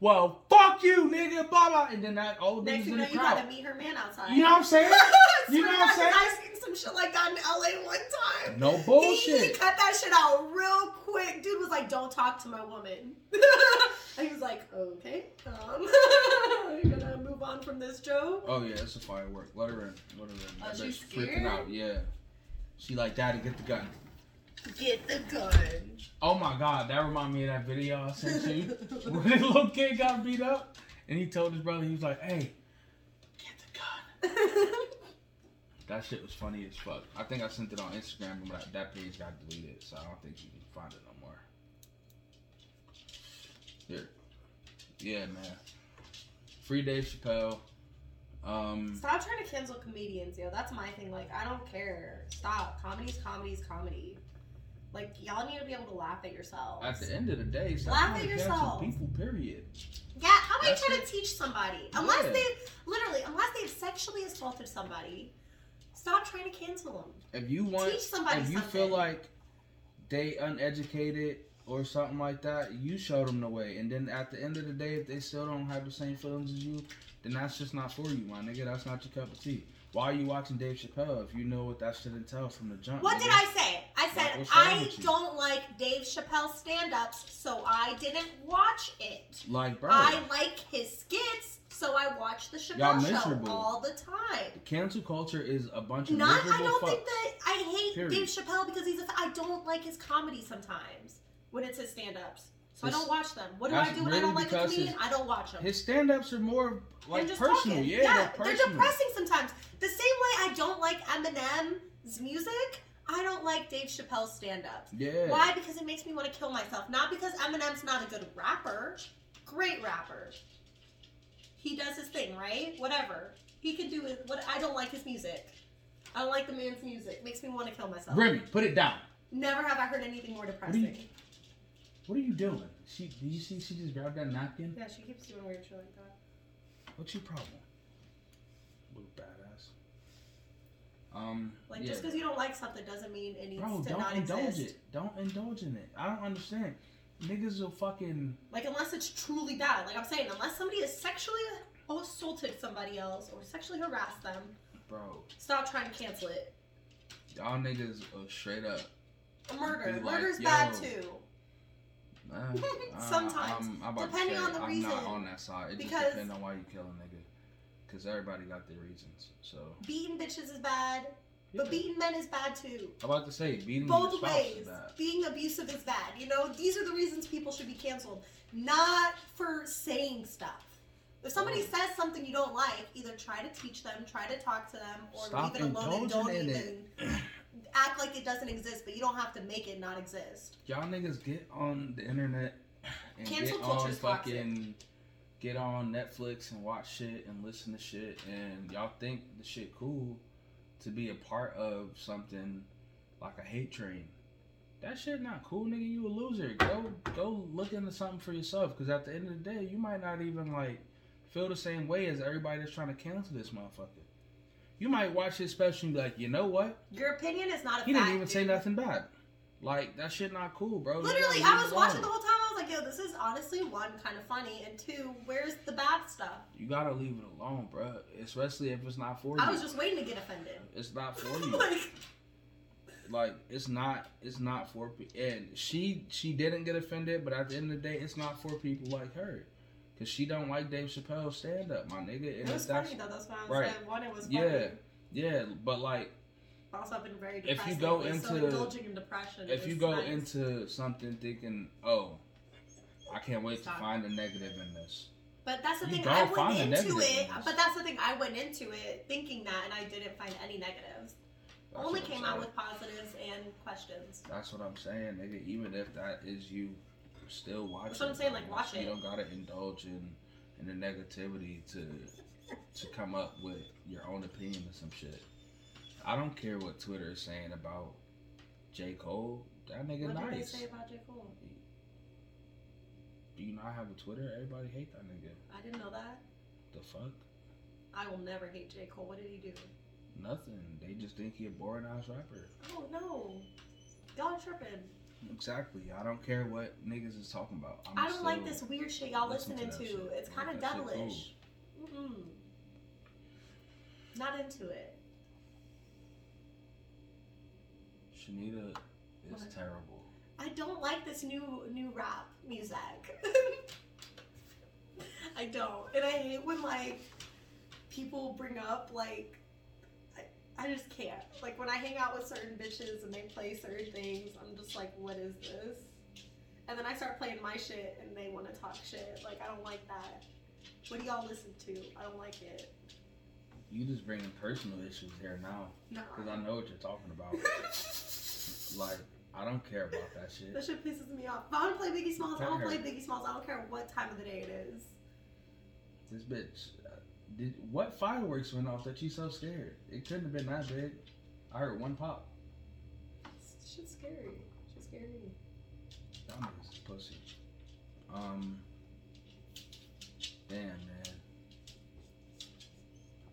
well, fuck you, nigga, blah blah, and then that old Next dude's you know, you crowd. gotta meet her man outside. You know what I'm saying? [LAUGHS] You know what I'm to God, 'cause saying? I seen some shit like that in LA one time. No He, he cut that shit out real quick. Dude was like, "Don't talk to my woman." [LAUGHS] and he was like, "Okay, um, [LAUGHS] you gonna move on from this, Joe?" Oh yeah, it's a firework. Let her in. Let her in. Oh, she's freaking out. Yeah. She like, Daddy, get the gun. Get the gun. Oh my God, that reminded me of that video I sent you [LAUGHS] where the little kid got beat up, and he told his brother, he was like, Hey, get the gun. [LAUGHS] That shit was funny as fuck. I think I sent it on Instagram, but that- that page got deleted, so I don't think you can find it no more. Here. Yeah, man. Free Dave Chappelle. Um, Stop trying to cancel comedians, yo. That's my thing. Like, I don't care. Stop. Comedy's comedy's comedy. Like, y'all need to be able to laugh at yourselves. at the end of the day, stop Laugh at yourself. people. Period. Yeah, how about you That's trying to teach somebody? Unless Yeah. they've literally, unless they've sexually assaulted somebody, stop trying to cancel them. If you want, Teach somebody if you something. feel like they uneducated or something like that, you show them the way. And then at the end of the day, if they still don't have the same feelings as you, then that's just not for you, my nigga. That's not your cup of tea. Why are you watching Dave Chappelle if you know what that shit entails from the jump? What nigga? did I say? I said I don't like Dave Chappelle stand-ups, so I didn't watch it. Like, bro, I like his skits, so I watch the Chappelle show all the time. cancel culture is a bunch of Not, I don't fucks. think that I hate Period. Dave Chappelle because he's a. I don't like his comedy sometimes when it's his stand-ups, so I don't watch them. What do I do when I don't like a comedian? his- I don't watch them. His stand-ups are more like personal. talking. Yeah, they're they're depressing sometimes. The same way I don't like Eminem's music, I don't like Dave Chappelle's stand-ups. Yeah. Why? Because it makes me want to kill myself. Not because Eminem's not a good rapper. Great rapper. He does his thing, right? Whatever. He can do it. What I don't like his music. I don't like the man's music. Makes me want to kill myself. Remy, put it down. Never have I heard anything more depressing. you- What are you doing? She, do you see? She just grabbed that napkin. Yeah, she keeps doing weird shit like that. What's your problem? Little badass. Um, Like yeah. just because you don't like something doesn't mean it needs Bro, to don't not indulge exist. it. Don't indulge in it. I don't understand. Niggas will fucking. Like unless it's truly bad. Like I'm saying, unless somebody has sexually assaulted somebody else or sexually harassed them, Bro, stop trying to cancel it. y'all niggas are straight up. A murder. Like, Murder's bad too. [LAUGHS] Sometimes. I'm, I'm Depending say, on the I'm reason. not on that side. It Because- just depends on why you killing a nigga. Because everybody got their reasons. So. Beating bitches is bad, but beating men is bad too. I'm about to say, beating Both ways. is bad. Being abusive is bad. You know, these are the reasons people should be canceled, not for saying stuff. If somebody Oh. says something you don't like, either try to teach them, try to talk to them, or Stop leave it alone and don't even it. [COUGHS] act like it doesn't exist. But you don't have to make it not exist. Y'all niggas get on the internet and Cancel get on is toxic. Get on Netflix and watch shit and listen to shit and y'all think the shit cool to be a part of something like a hate train. That shit not cool, nigga. You a loser. Go go look into something for yourself. Cause at the end of the day, you might not even like feel the same way as everybody that's trying to cancel this motherfucker. You might watch his special and be like, you know what? Your opinion is not a He fact. didn't even say nothing bad. Like that shit not cool, bro. Literally, I was watching the whole time. I was like, "Yo, this is honestly one kind of funny, and two, where's the bad stuff?" You gotta leave it alone, bro. Especially if it's not for you. I was just waiting to get offended. It's not [LAUGHS] for you. like, like it's not. It's not for. pe- And she she didn't get offended, but at the end of the day, it's not for people like her, cause she don't like Dave Chappelle stand up, my nigga. And it was funny though. That's what I was right. saying. One, it was funny. yeah, yeah. But like, Also, I've been very If you depressed. go lately, so into- indulging in depression. if you go nice. into something thinking, oh, I can't wait Stop. to find a negative in this. But that's the You thing. I went into it. in. But that's the thing. I went into it thinking that, and I didn't find any negatives. That's Only came out with positives and questions. That's what I'm saying, nigga. Even if that is you, still watch. That's what I'm saying, like, watch you it. don't gotta indulge in in the negativity to to come up with your own opinion of some shit. I don't care what Twitter is saying about J Cole. That nigga what did they nice. say about J Cole? Do you not have a Twitter? Everybody hate that nigga. I didn't know that. The fuck? I will never hate J Cole. What did he do? Nothing. They just think he a boring ass rapper. Oh no, y'all tripping. Exactly. I don't care what niggas is talking about. I'm I don't like this weird shit y'all listen listening to to. It's kind of shit cool. devilish. Mm-mm. Not into it. Shanita is What? terrible. I don't like this new new rap music. [LAUGHS] I don't, and I hate when like people bring up like I, I just can't. Like when I hang out with certain bitches and they play certain things, I'm just like, what is this? And then I start playing my shit and they want to talk shit. Like I don't like that. What do y'all listen to? I don't like it. You just bringing personal issues here now, No. because I know what you're talking about. [LAUGHS] like, I don't care about that shit. That shit pisses me off. If I want to play Biggie Smalls, I want to play. Biggie Smalls. I don't care what time of the day it is. This bitch, uh, did what fireworks went off that you so scared? It couldn't have been that big. I heard one pop. Shit's scary. Shit's scary. Y'all niggas pussy. Um, damn man.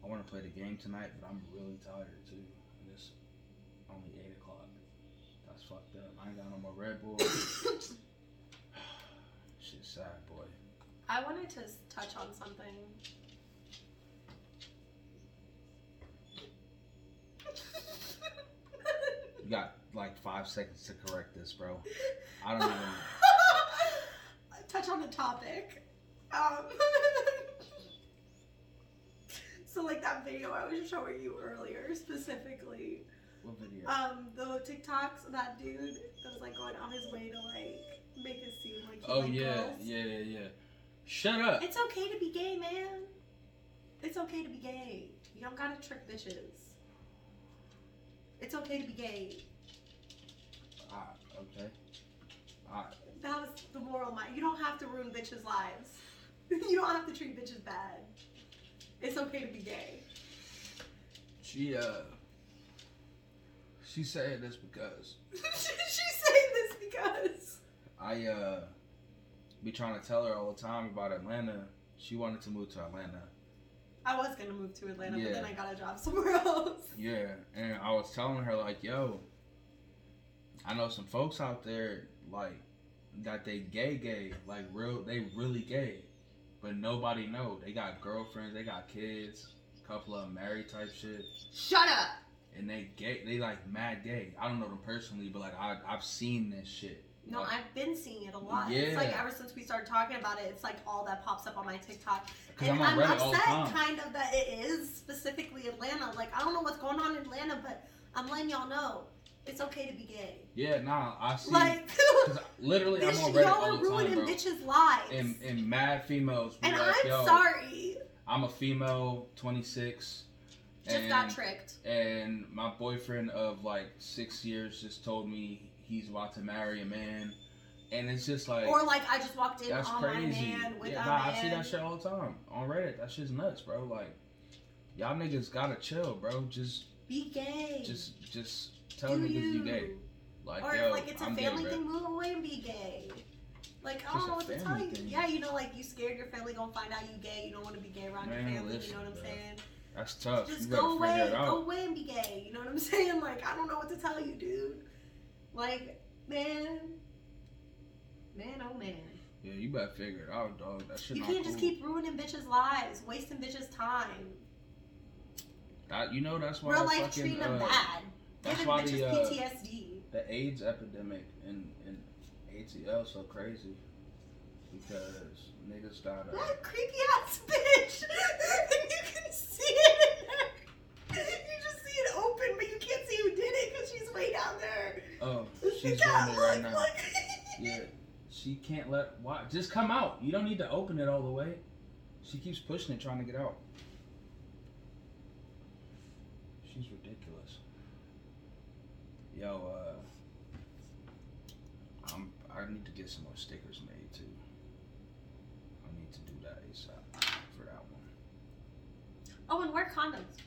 I want to play the game tonight, but I'm really tired too. And it's only eight o'clock. That's fucked up. I ain't got no more Red Bull. [COUGHS] Shit's sad, boy. I wanted to touch on something. You got like five seconds to correct this, bro. I don't even. [LAUGHS] touch on the topic. Um, [LAUGHS] so, like that video I was showing you earlier, specifically, What video? um, the TikToks of that dude that was like going on his way to like make it seem like he oh liked yeah, girls. yeah, yeah, yeah. Shut up. It's okay to be gay, man. It's okay to be gay. You don't gotta trick bitches. It's okay to be gay. Ah, okay. Ah, That was the moral of my. You don't have to ruin bitches' lives. [LAUGHS] you don't have to treat bitches bad. It's okay to be gay. she uh. She saying this because [LAUGHS] She's saying this because. I uh be trying to tell her all the time about Atlanta. She wanted to move to Atlanta. I was gonna move to Atlanta, Yeah. but then I got a job somewhere else. [LAUGHS] Yeah, and I was telling her like, yo, I know some folks out there like that they gay gay, like real they really gay. But nobody know. They got girlfriends, they got kids, couple of married type shit. Shut up. And they gay they like mad gay. I don't know them personally, but like I I've seen this shit. No, Like, I've been seeing it a lot. Yeah. It's like ever since we started talking about it, it's like all that pops up on my TikTok. And I'm I'm all upset kind of that it is specifically Atlanta. Like I don't know what's going on in Atlanta, but I'm letting y'all know it's okay to be gay. Yeah, nah, I see. Like, [LAUGHS] literally, I'm on Reddit y'all all are the ruining time, bitches' lives. And, and mad females And like, I'm sorry. I'm a female, 26. Just and, got tricked. And my boyfriend of like six years just told me he's about to marry a man. And it's just like, Or like I just walked in that's on crazy. my man with yeah, nah, man. I see that shit all the time on Reddit. That shit's nuts, bro. Like, y'all niggas gotta chill, bro. Just, Be gay. just, just tell Do niggas you. you gay. Like, or yo, if like it's a I'm family gay, thing, move away and be gay. Like I Just don't know a what to tell you. thing. Yeah, you know, like you scared your family gonna find out you gay. You don't want to be gay around Man, your family. listen, you know what I'm bro. saying? That's tough. Just you go away, go away and be gay. You know what I'm [LAUGHS] saying? Like I don't know what to tell you, dude. Like man, man, oh man. Yeah, you better figure it out, dog. That shit You can't just cool. keep ruining bitches' lives, wasting bitches' time. That, you know that's why Real life fucking, treating them uh, bad. That's Giving why bitches the uh, PTSD. the AIDS epidemic in in ATL so crazy because niggas got uh, What creepy ass [LAUGHS] bitch! [LAUGHS] and you can see it. You just see it open, but you can't see who did it because she's way down there. oh she's it that, right now. look. Yeah, she can't let why just come out. You don't need to open it all the way. She keeps pushing it, trying to get out. She's ridiculous. Yo, uh, I'm I need to get some more stickers made too. I need to do that ASAP for that one. Oh, and wear condoms.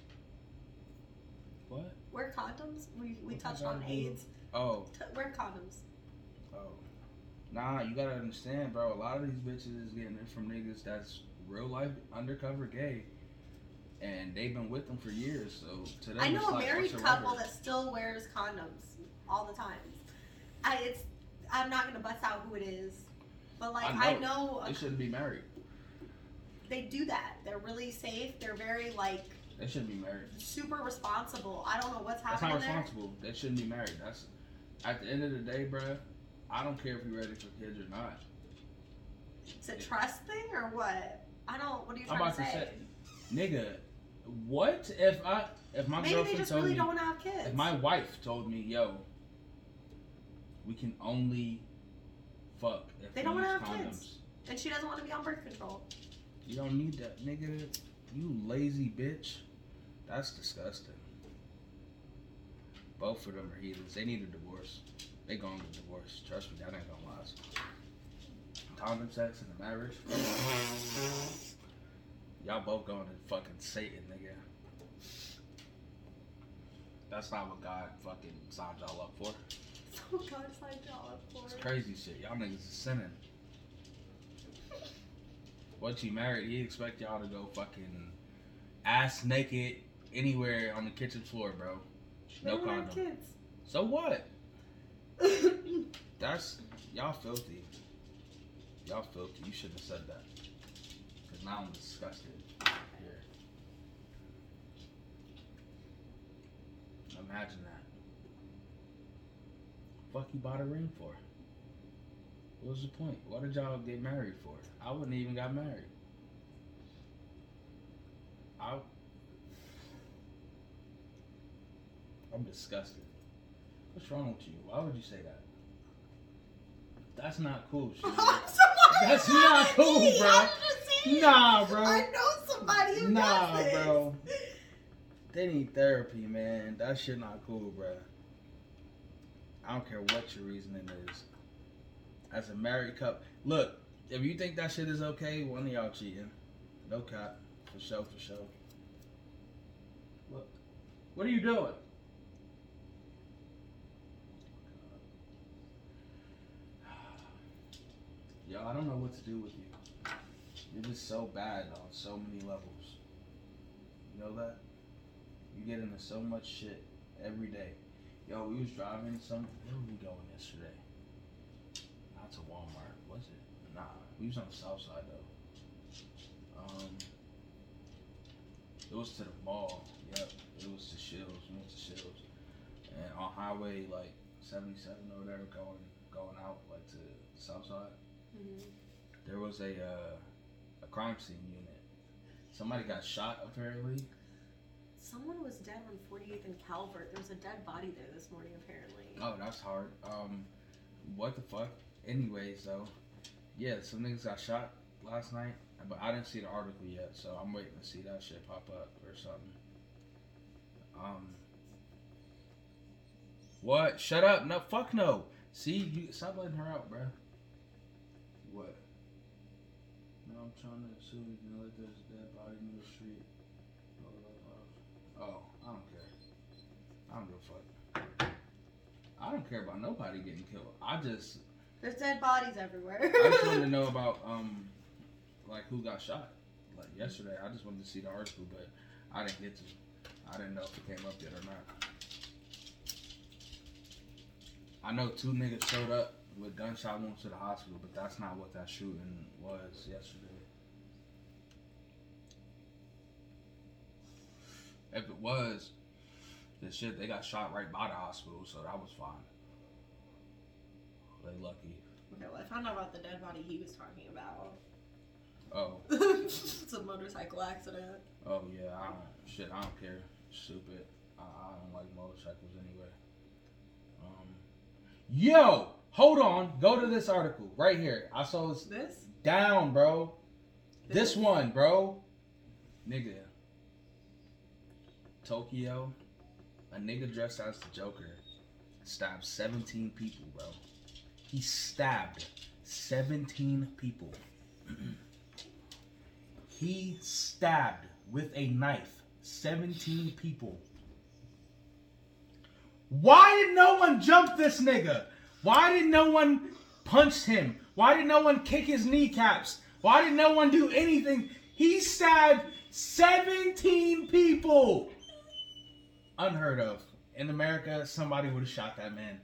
What? Wear condoms. We, we What touched on? AIDS. Oh, T- wear condoms. oh. Nah, you gotta understand, bro. A lot of these bitches is getting it from niggas that's real life undercover gay, and they've been with them for years. So to them, I know a like, married what's couple rubber? that still wears condoms all the time. I it's I'm not gonna bust out who it is, but like I I know, They shouldn't be married. They do that. They're really safe. They're very like They shouldn't be married. super responsible. I don't know what's That's happening not there. They shouldn't be married. That's at the end of the day, bruh. I don't care if you're ready for kids or not. It's a trust thing or what? I don't. What are you trying to about to say? say, nigga, what if I if my Maybe they girlfriend just told really me don't have kids. if my wife told me, yo, we can only fuck if They don't wanna use have condoms. kids. and she doesn't want to be on birth control. You don't need that, nigga. You lazy bitch. That's disgusting. Both of them are heathens. They need a divorce. They going to divorce. Trust me, that ain't gonna last. Condom sex in a marriage. Y'all both going to fucking Satan, nigga. That's not what God fucking signed y'all up for. Oh God, signed y'all up for It's crazy shit. Y'all niggas is sinning. Once you married, he expect y'all to go fucking ass naked anywhere on the kitchen floor, bro. No condom. So what? [COUGHS] That's y'all filthy. Y'all filthy. You shouldn't have said that. Cause now I'm disgusted. Here. Imagine that. Fuck you bought a ring for? What was the point? What did y'all get married for? I wouldn't even got married. I I'm disgusted. What's wrong with you? Why would you say that? That's not cool, [LAUGHS] shit. That's not cool, Me, bro. Nah, bro. I know somebody who Nah, does this. bro. They need therapy, man. That shit not cool, bro. I don't care what your reasoning is. As a married couple, look. If you think that shit is okay, one of y'all cheating. No cop. for sure, for sure. Look, what are you doing? [SIGHS] Yo, I don't know what to do with you. You're just so bad on so many levels. You know that? You get into so much shit every day. Yo, we was driving some. Where were we going yesterday? Not to Walmart, was it? Nah, we was on the south side though. Um, it was to the mall. Yep, it was to Scheels. We went to Scheels, and on Highway like 77 or whatever, going going out like to the south side, Mhm. there was a uh, a crime scene unit. Somebody got shot apparently. Someone was dead on 48th and Calvert. There was a dead body there this morning, apparently. Oh, that's hard. Um, what the fuck? Anyways, though, yeah, some niggas got shot last night, but I didn't see the article yet, so I'm waiting to see that shit pop up or something. Um, what? Shut up! No, fuck no. See, you stop letting her out, bro. What? No, I'm trying to assume you can let this dead body in the street. Oh, I don't care. I don't give a fuck. I don't care about nobody getting killed. I just There's dead bodies everywhere. I just wanted to [LAUGHS] know about um like who got shot. Like yesterday, I just wanted to see the article, but I didn't get to. I didn't know if it came up yet or not. I know two niggas showed up with gunshot wounds to the hospital, but that's not what that shooting was yesterday. If it was, the shit they got shot right by the hospital, so that was fine. They lucky. okay, well, I found out about the dead body he was talking about. Oh, [LAUGHS] it's a motorcycle accident. oh yeah. I don't shit. I don't care. Stupid. I, I don't like motorcycles anyway. Um, yo, hold on. Go to this article right here. I saw this This? down, bro. This one, bro. Nigga. Tokyo. A nigga dressed as the Joker stabbed 17 people, bro. He stabbed 17 people. he stabbed with a knife 17 people. Why did no one jump this nigga? Why did no one punch him? Why did no one kick his kneecaps? Why did no one do anything? He stabbed 17 people. Unheard of. In America, somebody would have shot that man.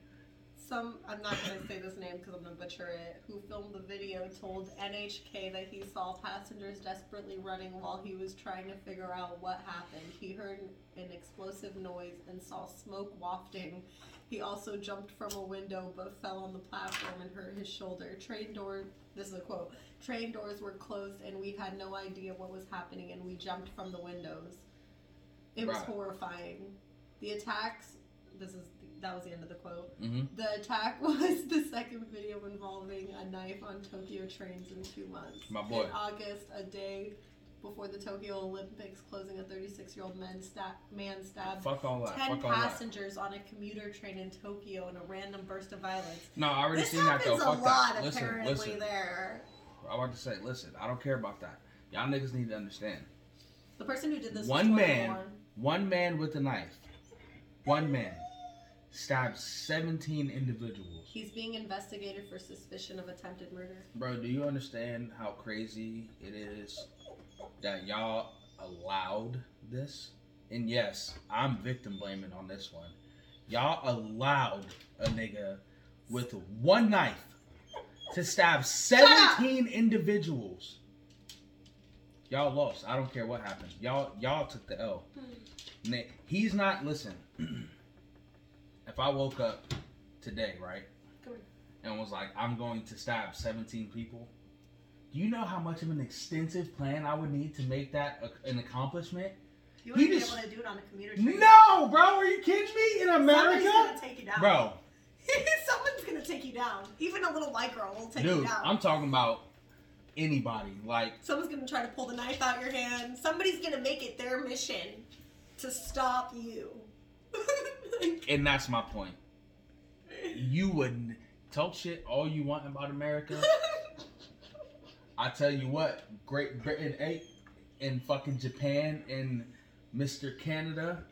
Some, I'm not going to say this name because I'm going to butcher it, who filmed the video told NHK that he saw passengers desperately running while he was trying to figure out what happened. He heard an explosive noise and saw smoke wafting. He also jumped from a window but fell on the platform and hurt his shoulder. Train door, this is a quote, train doors were closed and we had no idea what was happening and we jumped from the windows. It was Right. horrifying. The attacks, this is, that was the end of the quote. Mm-hmm. The attack [LAUGHS] was the second video involving a knife on Tokyo trains in two months. My boy. In August, a day before the Tokyo Olympics closing, a 36 year old man, sta- man stabbed Fuck all that. 10 Fuck all that. passengers on a commuter train in Tokyo in a random burst of violence. No, I already this seen that happens though. a Fuck lot, that. Listen, apparently, listen. there. I want to say, listen. I don't care about that. Y'all niggas need to understand. The person who did this One man. One man with a knife. One man stabbed 17 individuals. He's being investigated for suspicion of attempted murder. Bro, do you understand how crazy it is that y'all allowed this? And yes, I'm victim blaming on this one. Y'all allowed a nigga with one knife to stab 17 individuals. Y'all lost. I don't care what happened. Y'all y'all took the L. Hmm. Nick, he's not listen. If I woke up today, right? And was like, I'm going to stab 17 people. Do you know how much of an extensive plan I would need to make that a, an accomplishment? You wouldn't He be just- able to do it on a commuter train. No, bro, are you kidding me? In America, Somebody's gonna take you down. Bro, [LAUGHS] Someone's gonna take you down. Even a little white girl will take you dude, down. I'm talking about anybody. Like, Someone's gonna try to pull the knife out your hand. Somebody's gonna make it their mission to stop you. [LAUGHS] and that's my point. You would talk shit all you want about America. I tell you what, Great Britain ate and fucking Japan and Mr. Canada.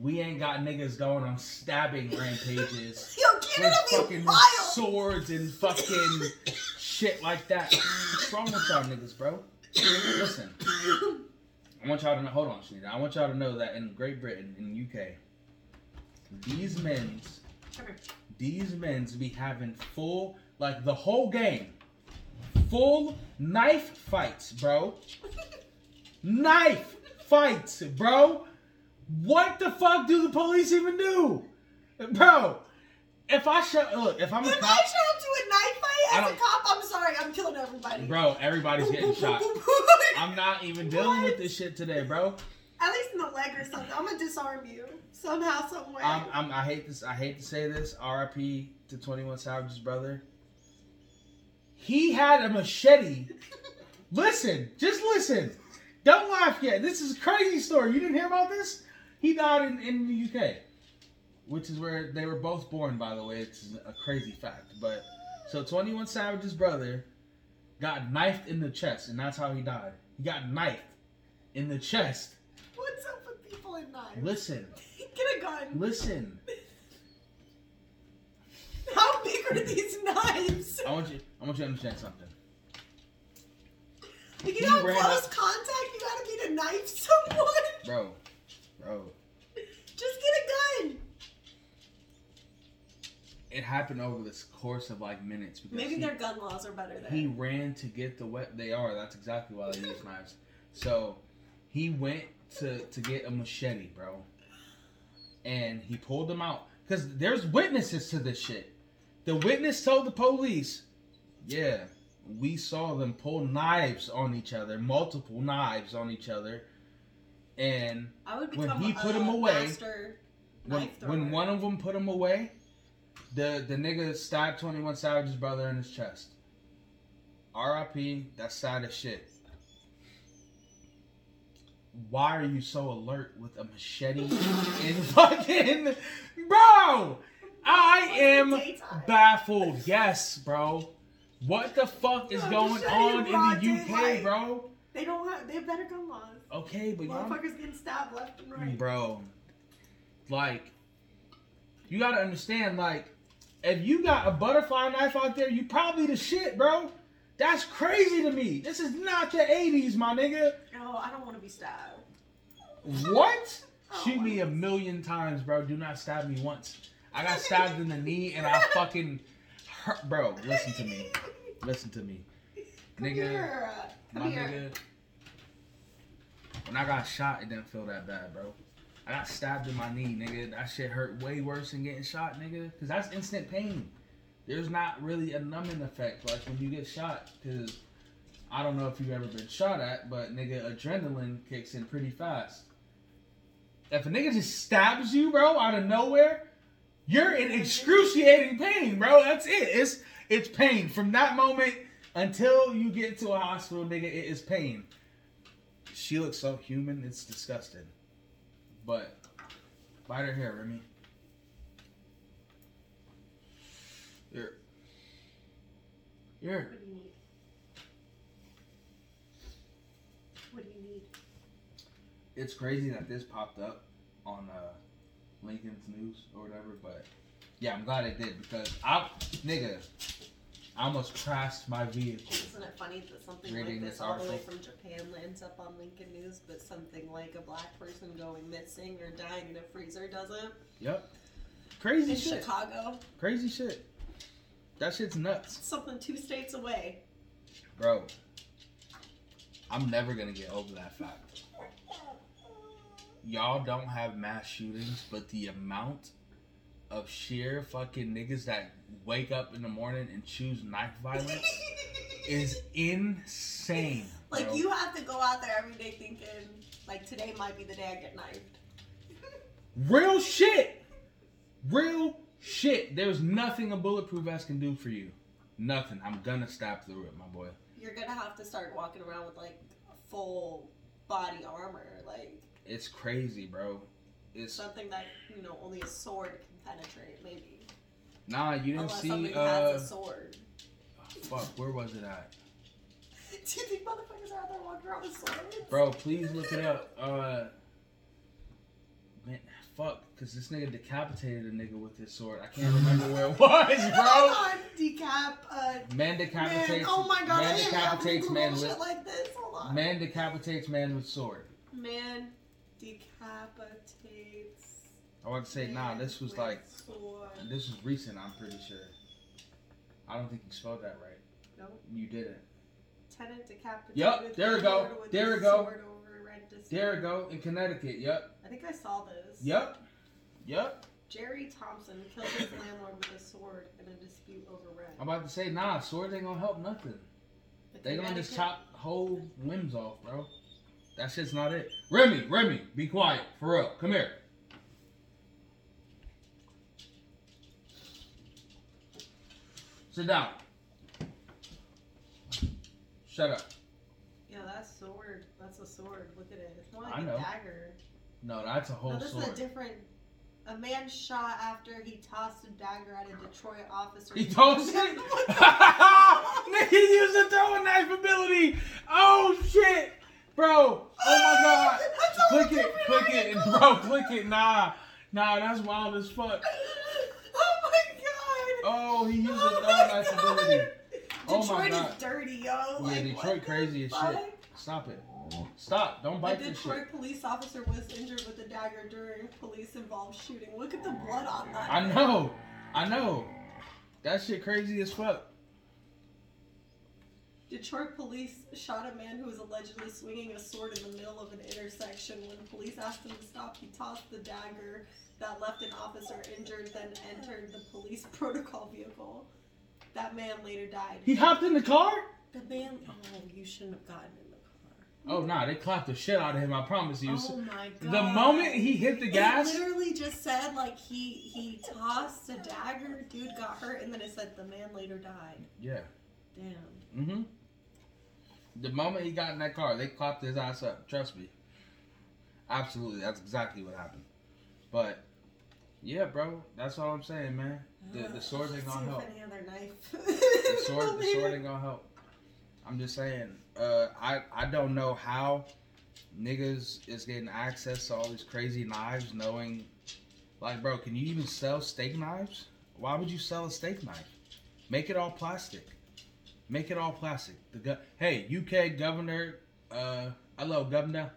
We ain't got niggas going on stabbing rampages [LAUGHS] Yo, with Canada be fucking wild. swords and fucking shit like that. What's wrong with y'all niggas, bro? Listen, I want y'all to know. Hold on, Shanita. I want y'all to know that in Great Britain, in UK, these men's, these men's be having full, like the whole game, full knife fights, bro. [LAUGHS] Knife fights, bro. What the fuck do the police even do? Bro, If I show look, if I'm a If I show up to a knife fight as a cop, I'm sorry, I'm killing everybody. bro, everybody's getting shot. I'm, I'm not even [LAUGHS] dealing with this shit today, bro. At least in the leg or something. I'm gonna disarm you somehow, some way. I'm, I'm, I hate this. I hate to say this. R.I.P. to Twenty One Savage's brother. He had a machete. [LAUGHS] listen, just listen. Don't laugh yet. This is a crazy story. You didn't hear about this? He died in, in the UK, which is where they were both born. By the way, it's a crazy fact. But so Twenty One Savage's brother got knifed in the chest, and that's how he died. He got knifed in the chest. What's up with people in knives? Listen, [LAUGHS] Get a gun. listen. [LAUGHS] How big are these knives? I want you. I want you to understand something. If He you have ran close up- contact, you gotta be to knife someone. [LAUGHS] Bro, bro, Just get a gun. it happened over this course of like minutes because Maybe he, their gun laws are better there. he ran to get the wet. They are. That's exactly why they use knives. So he went to to get a machete, bro, and he pulled them out because there's witnesses to this shit. The witness told the police, "Yeah, we saw them pull knives on each other, multiple knives on each other." And I would when he a put 'em away, when, when one of them put him away, the the nigga stabbed Twenty One Savage's brother in his chest. R.I.P. That's sad as shit. Why are you so alert with a machete in [LAUGHS] fucking bro? I am baffled. Yes, bro. What the fuck is Yo, going on in the UK, bro? They don't have. They have better gun laws. Okay, but y'all Motherfuckers getting stabbed left and right. Bro, like, you gotta understand, like, if you got a butterfly knife out there, you probably the shit, bro. That's crazy to me. This is not the 80s, my nigga. Oh, I don't want to be stabbed. What? [LAUGHS] Oh, Shoot me a million times, bro. Do not stab me once. I got [LAUGHS] stabbed in the knee and I fucking hurt. Bro, listen to me. Listen to me. Come Nigga, here. Come My here. nigga. When I got shot, it didn't feel that bad, bro. I got stabbed in my knee, nigga. That shit hurt way worse than getting shot, nigga. Cause that's instant pain. There's not really a numbing effect like when you get shot. Cause I don't know if you've ever been shot at, but nigga, adrenaline kicks in pretty fast. If a nigga just stabs you, bro, out of nowhere, you're in excruciating pain, bro. That's it. It's it's pain from that moment until you get to a hospital, nigga. It is pain. She looks so human. It's disgusting. But bite her hair, Remy. Here. Here. What do you need? What do you need? It's crazy that this popped up on uh, Lincoln's news or whatever, but yeah, I'm glad it did because I, nigga, I almost crashed my vehicle. Isn't it funny that something Reading like this this all the way article. from Japan lands up on Lincoln News, but something like a black person going missing or dying in a freezer doesn't? Yep. Crazy In shit. Chicago, Crazy shit. That shit's nuts, something two states away. bro. I'm never gonna get over that fact. Y'all don't have mass shootings, but the amount of sheer fucking niggas that wake up in the morning and choose knife violence is insane. [LAUGHS] like bro. you have to go out there every day thinking, like today might be the day I get knifed. [LAUGHS] Real shit. Real shit. There's nothing a bulletproof vest can do for you. Nothing. I'm gonna stab through it, my boy. You're gonna have to start walking around with like full body armor, like It's crazy, bro. It's something that you know only a sword can penetrate, maybe. nah. You didn't Unless see. somebody Uh, has a sword. fuck. Where was it at, [LAUGHS] Do you think motherfuckers are out there walking around with swords? bro? Please look it up. Uh, man, fuck. Cause this nigga decapitated a nigga with his sword. I can't remember where it [LAUGHS] was, bro. Decap. Uh, Man decapitates. man, oh my god, Man to decapitates man shit like this. Hold on. Man decapitates man with sword. Man decapitates. I want to say, nah. This was like sword. This was recent, I'm pretty sure. I don't think you spelled that right. No. You didn't. Tenant decapitated. Yup, there we go, there we go. sword over red There we go. In Connecticut. Yep. I think I saw this. Yep. Yep. Jerry Thompson killed his landlord with a sword in a dispute over rent. I'm about to say, nah, swords ain't gonna help nothing. They gonna just chop whole limbs off, bro. That shit's not it. Remy, Remy, be quiet. For real. Come here. Sit down. Shut up. Yeah, that's a sword. That's a sword. Look at it. It's more like I a know. dagger. No, that's a whole No, this sword. is a different. A man shot after he tossed a dagger at a Detroit officer. He tossed it. [LAUGHS] [LAUGHS] Nigga used a throwing knife ability. Oh shit, bro. Oh my god. Click it, click it, angle. [LAUGHS] bro. Click it. Nah, nah. That's wild as fuck. [LAUGHS] Oh my god. Oh, he used a Oh my ability. Oh my Detroit God. is dirty, yo. Yeah, Like, Detroit crazy as fuck? shit. Stop it. Stop. Don't bite shit. Detroit police officer was injured with a dagger during police-involved shooting. Look at the blood on that. I know. I know. That shit crazy as fuck. Detroit police shot a man who was allegedly swinging a sword in the middle of an intersection. When police asked him to stop, he tossed the dagger that left an officer injured, then entered the police [LAUGHS] protocol vehicle. That man later died. He hopped in the car? The man. Oh, you shouldn't have gotten in the car. Oh nah, they clapped the shit out of him. I promise you. Oh my god. the moment he hit the gas, It literally just said like he he tossed a dagger, dude got hurt, and then it said the man later died. yeah. Damn. Mm-hmm. The moment he got in that car, they clapped his ass up. Trust me. Absolutely, that's exactly what happened. But yeah, bro, that's all I'm saying, man. The the sword ain't gonna help. any other knife. The sword, the sword ain't [LAUGHS] gonna help. I'm just saying. Uh, I I don't know how niggas is getting access to all these crazy knives, knowing, like, bro, can you even sell steak knives? Why would you sell a steak knife? Make it all plastic. Make it all plastic. The go- hey UK governor, uh, hello governor.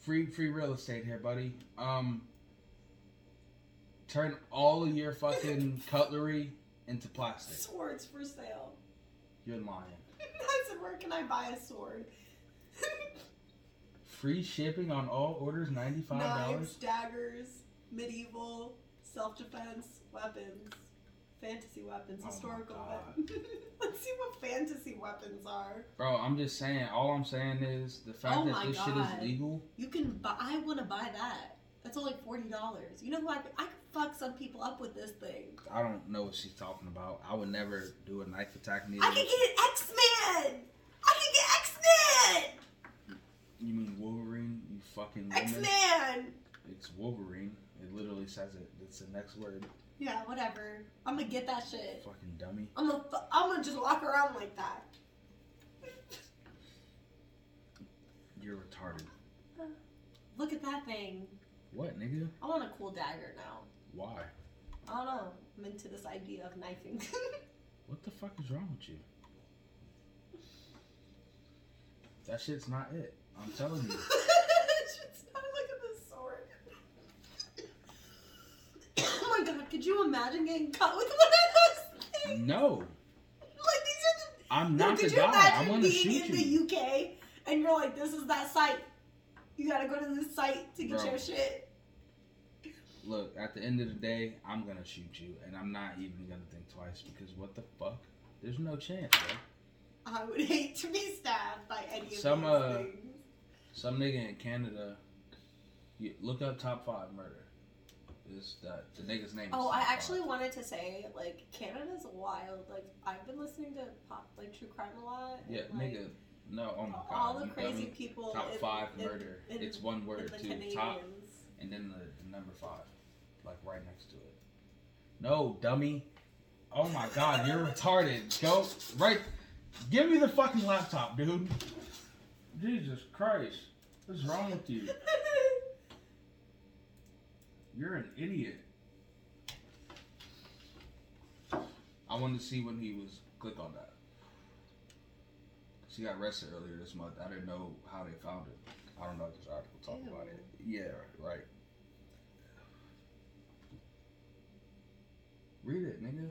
Free free real estate here, buddy. Um, turn all of your fucking [LAUGHS] cutlery into plastic. Swords for sale. You're lying. [LAUGHS] I said, where can I buy a sword? [LAUGHS] Free shipping on all orders, ninety-five Knives, dollars. daggers, medieval, self-defense weapons, fantasy weapons, Oh historical God. weapons. [LAUGHS] Let's see what fantasy weapons are. Bro, I'm just saying. All I'm saying is the fact Oh that this shit is legal. You can buy. I want to buy that. That's only forty dollars. You know who I could? I could fuck some people up with this thing. I don't know what she's talking about. I would never do a knife attack neither. I could get X Men. I could get X Men. You mean Wolverine? You fucking X. Men. It's Wolverine. It literally says it. It's the next word. Yeah, whatever. I'm gonna get that shit. Fucking dummy. I'm gonna. fu- I'm gonna just walk around like that. You're retarded. Look at that thing. What, nigga? I want a cool dagger now. Why? I don't know. I'm into this idea of knifing. [LAUGHS] What the fuck is wrong with you? That shit's not it. I'm telling you. [LAUGHS] Shit's not- Look at this sword. oh my god, could you imagine getting cut with one of those things? No, Like these are the I'm not the guy. I'm gonna shoot in you. the UK and you're like, this is that site. You gotta go to this site to get Bro. your shit. Look, at the end of the day, I'm gonna shoot you, and I'm not even gonna think twice because what the fuck? There's no chance, bro. I would hate to be stabbed by any of Some, these uh, things. Some nigga in Canada, you, look up top five murder. Is that the nigga's name? Oh, top I five. actually wanted to say, like, Canada's wild. Like, I've been listening to pop, like, true crime a lot. and, Yeah, like, nigga. No, oh my god. All the you crazy dummy. people. Top in- five in- murder. in- it's one word too. Canadians. Top and then the, the number five, like right next to it. No, dummy. Oh my god, you're retarded. Go right. Give me the fucking laptop, dude. Jesus Christ, what's wrong with you? [LAUGHS] You're an idiot. I wanted to see when he was. Click on that. She got arrested earlier this month. I didn't know how they found it. I don't know if this article talked Ew. about it. Yeah, right. Read it, nigga.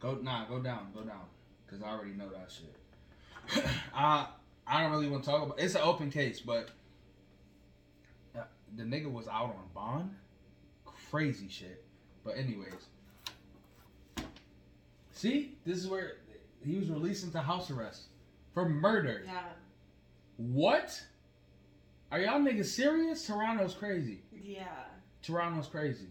Go nah, go down, go down, cause I already know that shit. [CLEARS THROAT] I I don't really want to talk about. It's an open case, but the nigga was out on bond. crazy shit. But anyways, see, this is where he was released into house arrest for murder. Yeah. What? Are y'all niggas serious? Toronto's crazy. Yeah. Toronto's crazy.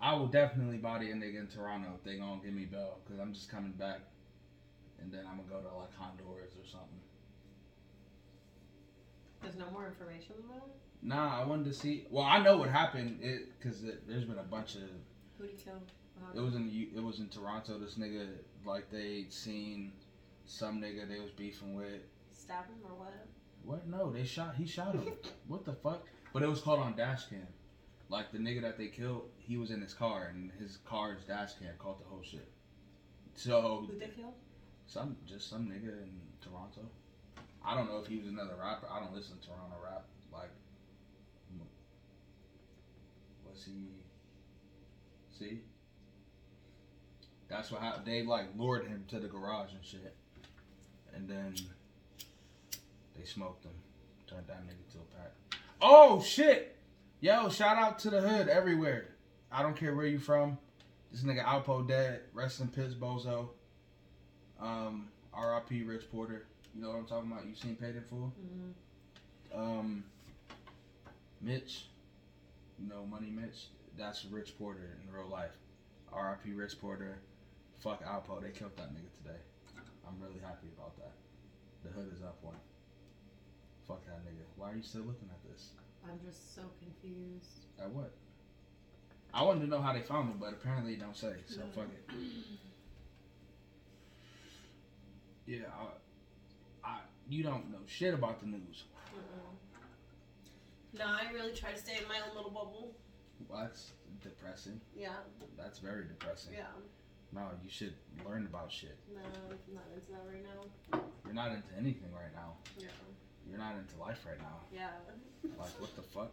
I will definitely body a nigga in Toronto if they gonna give me bail because I'm just coming back, and then I'm gonna go to like Honduras or something. There's no more information about that? Nah, I wanted to see. Well, I know what happened. It because there's been a bunch of. Who'd he kill? What It was in it was in Toronto. This nigga like they seen some nigga they was beefing with. Stab him or what? What? No, they shot. He shot him. [LAUGHS] what the fuck? But it was caught on dash cam. Like the nigga that they killed, he was in his car, and his car's dash cam caught the whole shit. So Who'd they kill? some just some nigga in Toronto. I don't know if he was another rapper. I don't listen to Toronto rap. Like, was he? See, that's what happened. They like lured him to the garage and shit, and then they smoked him. Turned that nigga to a pack. Oh shit! Yo, shout out to the hood everywhere. I don't care where you from. This nigga Alpo dead. Rest in peace, Bozo. Um, R.I.P. Rich Porter. You know what I'm talking about? You seen Paid in Full? Mm-hmm. Um, Mitch. Know Money Mitch. That's Rich Porter in real life. R.I.P. Rich Porter. Fuck Alpo. They killed that nigga today. I'm really happy about that. The hood is up one. Fuck that nigga. Why are you still looking at this? I'm just so confused. At what? I wanted to know how they found him, but apparently it don't say. So No. fuck it. [CLEARS THROAT] Yeah, I, I, you don't know shit about the news. Mm-mm. No, I really try to stay in my own little bubble. Well, that's depressing. Yeah, That's very depressing. yeah. No, you should learn about shit. No, I'm not into that right now. You're not into anything right now. Yeah. You're not into life right now. Yeah. Like, what the fuck?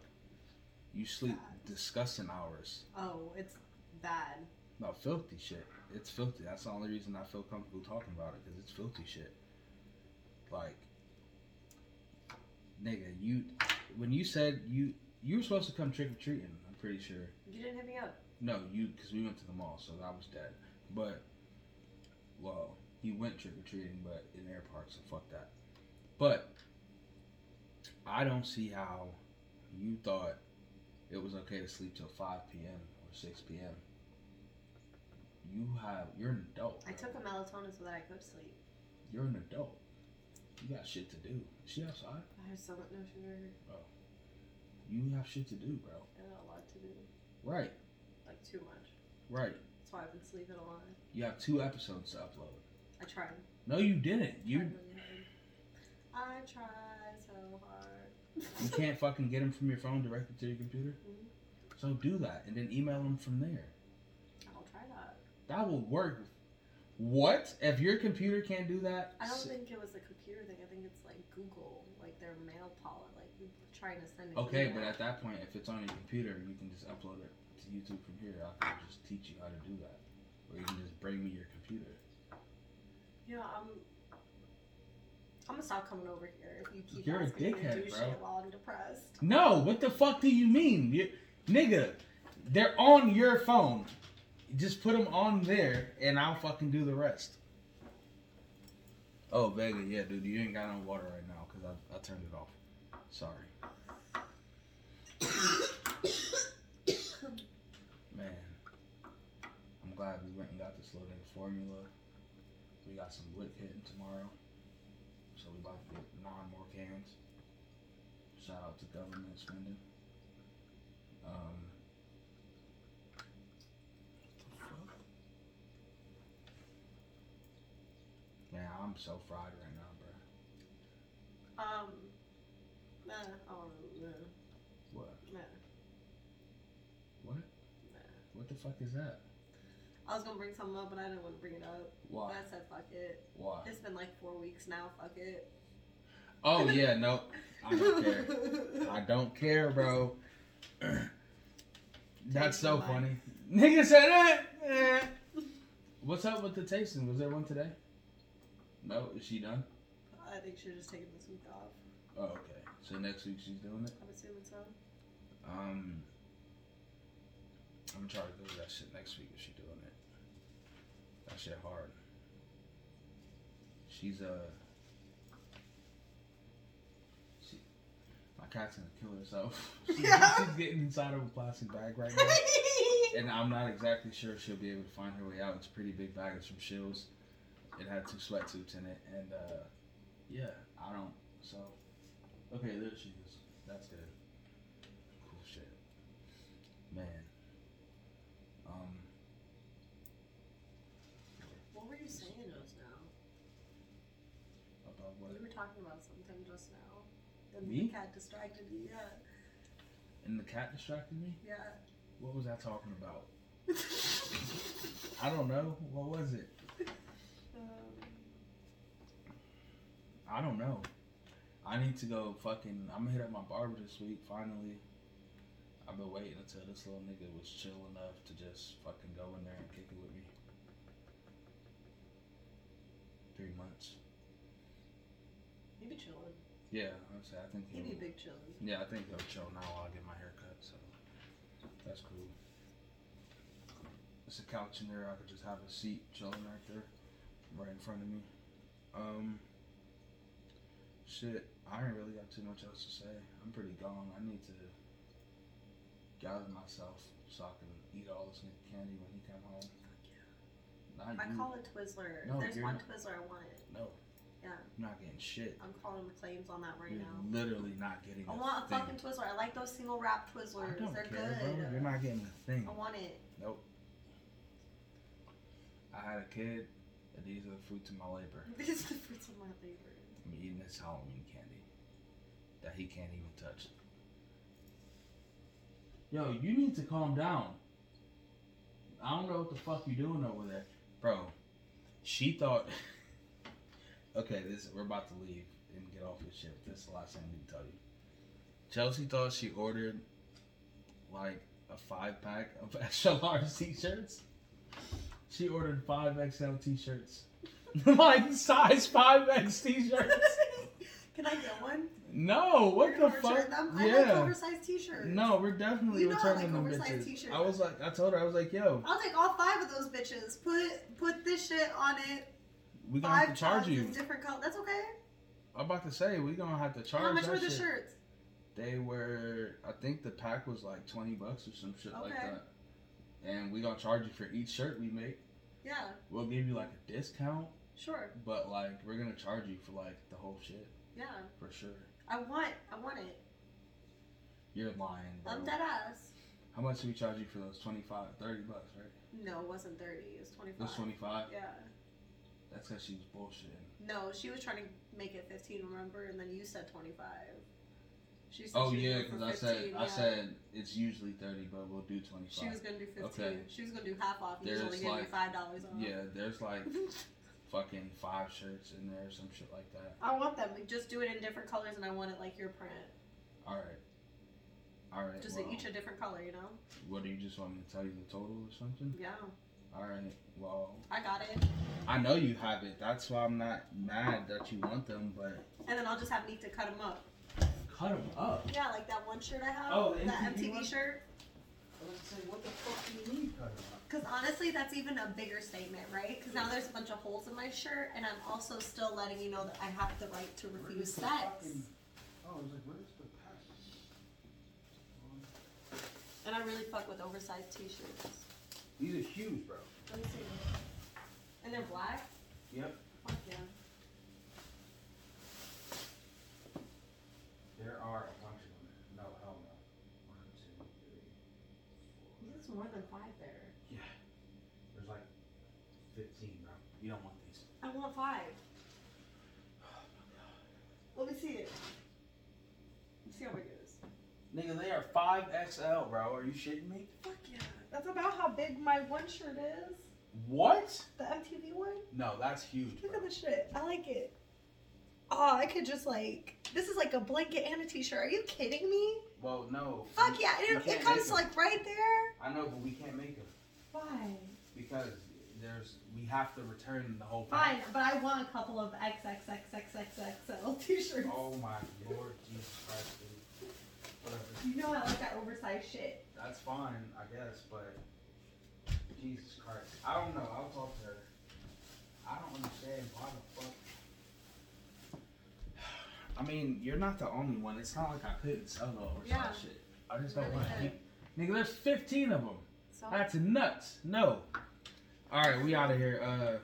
You sleep disgusting hours. Oh, it's bad. No, filthy shit. It's filthy. That's the only reason I feel comfortable talking about it, because it's filthy shit. Like, nigga, you, when you said you, you were supposed to come trick or treating, I'm pretty sure. You didn't hit me up. No, you, because we went to the mall, so I was dead. But, well, he went trick or treating, but in air park, so fuck that. But, I don't see how you thought it was okay to sleep till 5 p.m. or 6 p.m. You have, you're an adult. I bro. took a melatonin so that I could sleep. You're an adult. You got shit to do. Is she outside? I have so much no sugar. Oh. You have shit to do, bro. I got a lot to do. Right, Like too much. right. That's why I've been sleeping a lot. You have two episodes to upload. I tried. No, you didn't. You Tried really hard. I tried so hard. you can't [LAUGHS] fucking get them from your phone directly to your computer. Mhm. So do that, and then email them from there. I'll try that. That will work. What? If your computer can't do that? I don't think it was a computer thing. I think it's like Google, like their mail policy, like trying to send it. Okay, but at that point, if it's on your computer, you can just upload it to YouTube from here. I can just teach you how to do that, or you can just bring me your computer. Yeah, I'm. I'm gonna stop coming over here if you keep You're a asking me to dickhead, do bro. shit while I'm depressed. No, what the fuck do you mean, you, nigga? They're on your phone. Just put them on there, and I'll fucking do the rest. Oh, Vega, yeah, dude, you ain't got no water right now because I, I turned it off. Sorry. Man, I'm glad we went and got this nigga formula. We got some WIC hitting tomorrow, so we about to get nine more cans. Shout out to government spending. Um, what the fuck? Man, I'm so fried right now, bro. Um. Nah, I don't know. What? Nah, What? nah. What the fuck is that? I was gonna bring something up, but I didn't want to bring it up. Why? I said fuck it. Why? It's been like four weeks now. Fuck it. Oh yeah, no, I don't care. [LAUGHS] I don't care, bro. That's so funny. Nigga said that. Eh. What's up with the tasting? Was there one today? No, is she done? I think she's just taking this week off. Oh, okay. So next week she's doing it. I'm assuming so. Um, I'm gonna try to do that shit next week if she's doing it. That shit hard. She's uh she my cat's gonna kill herself. [LAUGHS] she's, Yeah. she's getting inside of a plastic bag right now. [LAUGHS] and I'm not exactly sure she'll be able to find her way out. It's a pretty big bag. It's from Scheels. It had two sweatsuits in it, and uh, yeah, I don't. So, okay, there she is. That's good. Cool shit, man. Um, what were you saying just now? about what? You were talking about something just now. Then Me? the cat distracted you. Yeah. And the cat distracted me. Yeah. What was I talking about? [LAUGHS] I don't know. What was it? um, I don't know. I need to go fucking. I'm gonna hit up my barber this week. Finally, I've been waiting until this little nigga was chill enough to just fucking go in there and kick it with me. Three months. he be chilling. Yeah, I'm saying. I think He be big chilling. Yeah, I think he'll chill now while I get my hair cut. So that's cool. There's a couch in there. I could just have a seat chilling right there, right in front of me. Um. Shit, I ain't really got too much else to say. I'm pretty gone. I need to gather myself so I can eat all this nigga candy when he come home. Not I you. call it Twizzler. No, There's one not. Twizzler I wanted. No. Yeah. I'm not getting shit. I'm calling the claims on that right You're now. literally not getting I want a thing. fucking Twizzler. I like those single wrap I Twizzlers. don't They're care, good. bro. You're not getting a thing. I want it. Nope. I had a kid, and these are the fruits of my labor. [LAUGHS] These are the fruits of my labor. Eating his Halloween candy that he can't even touch. Yo, you need to calm down. I don't know what the fuck you doing over there, bro. She thought. [LAUGHS] okay, this we're about to leave and get off this shit. This is the last thing I need to tell you. Chelsea thought she ordered like a five pack of [LAUGHS] large t-shirts. She ordered five XL t-shirts, [LAUGHS] like size five X t-shirts. [LAUGHS] Can I get one? No, what the fuck? Them? I like Yeah. oversized t-shirts. No, we're definitely You know I returning like them oversized bitches. t-shirts. I was like, I told her, I was like, yo, I'll take all five of those bitches. Put put this shit on it. we gonna have to charge you. different colors. That's okay. I'm about to say we gonna have to charge. You. How much were the shit. shirts? They were, I think the pack was like twenty bucks or some shit like Okay. that. And we gonna charge you for each shirt we make. Yeah, We'll give you like a discount, sure. but like we're gonna charge you for like the whole shit Yeah, for sure. I want I want it. You're lying, bro. I'm dead ass. How much did we charge you for those 25, 30 bucks, right? No, it wasn't thirty. It was twenty It was 25. Yeah. That's because she was bullshitting. No, she was trying to make it fifteen. Remember, and then you said twenty five. She said Oh she yeah, because I said 15, I said it's usually thirty, but we'll do 25. she was gonna do fifteen. Okay. She was gonna do half off. You There's only gave me five dollars off. Yeah, there's like [LAUGHS] fucking five shirts in there, or some shit like that. I want them. We just do it in different colors, and I want it like your print. All right, all right. Just well, each a different color, you know? what do you just want me to tell you the total or something? Yeah, All right. Well, I got it. I know you have it. That's why I'm not mad that you want them, but And then I'll just have Neat to cut them up. cut them up. Yeah, like that one shirt I have. Oh, the that MTV MTV shirt. I was saying, what the fuck do you mean cut them up? Because honestly, that's even a bigger statement, right? Because now there's a bunch of holes in my shirt, and I'm also still letting you know that I have the right to refuse sex. Oh, I was like, where's the pack? And I really fuck with oversized t-shirts. These are huge, bro. Let me see. And they're black? Yep. Fuck yeah. There are a bunch of them. No, hell no. One, two, three, four. There's more than five there. Yeah. There's like 15, bro. You don't want these. I want five. Let me see it. Let's see how big it is. Nigga, they are 5XL, bro. Are you shitting me? Fuck yeah. That's about how big my one shirt is. What? The MTV one. No, that's huge. Look Bro. at the shit. I like it. Oh, I could just like. This is like a blanket and a t-shirt. Are you kidding me? Well, no. Fuck yeah! It, it comes like right there. I know, but we can't make them Why? because there's we have to return the whole. Fine, but I want a couple of XXXXXXL [LAUGHS] t-shirts. Oh my lord, Jesus Christ, dude. Whatever. You know I like that oversized shit. That's fine, I guess, but Jesus Christ. I don't know. I'll talk to her. I don't understand why the fuck. I mean, you're not the only one. It's not like I couldn't sell the oversized Yeah. shit. I just don't Really want good. it. Nigga, there's 15 of them. So That's nuts. No. All right, we out of here. Uh,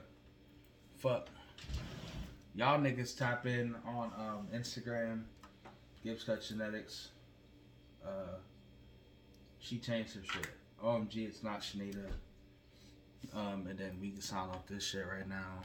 fuck. Y'all niggas tap in on um, Instagram, Gibbs Kutz Genetics. Uh, she changed her shit. OMG, it's not Shenita. Um, and then we can sign off this shit right now.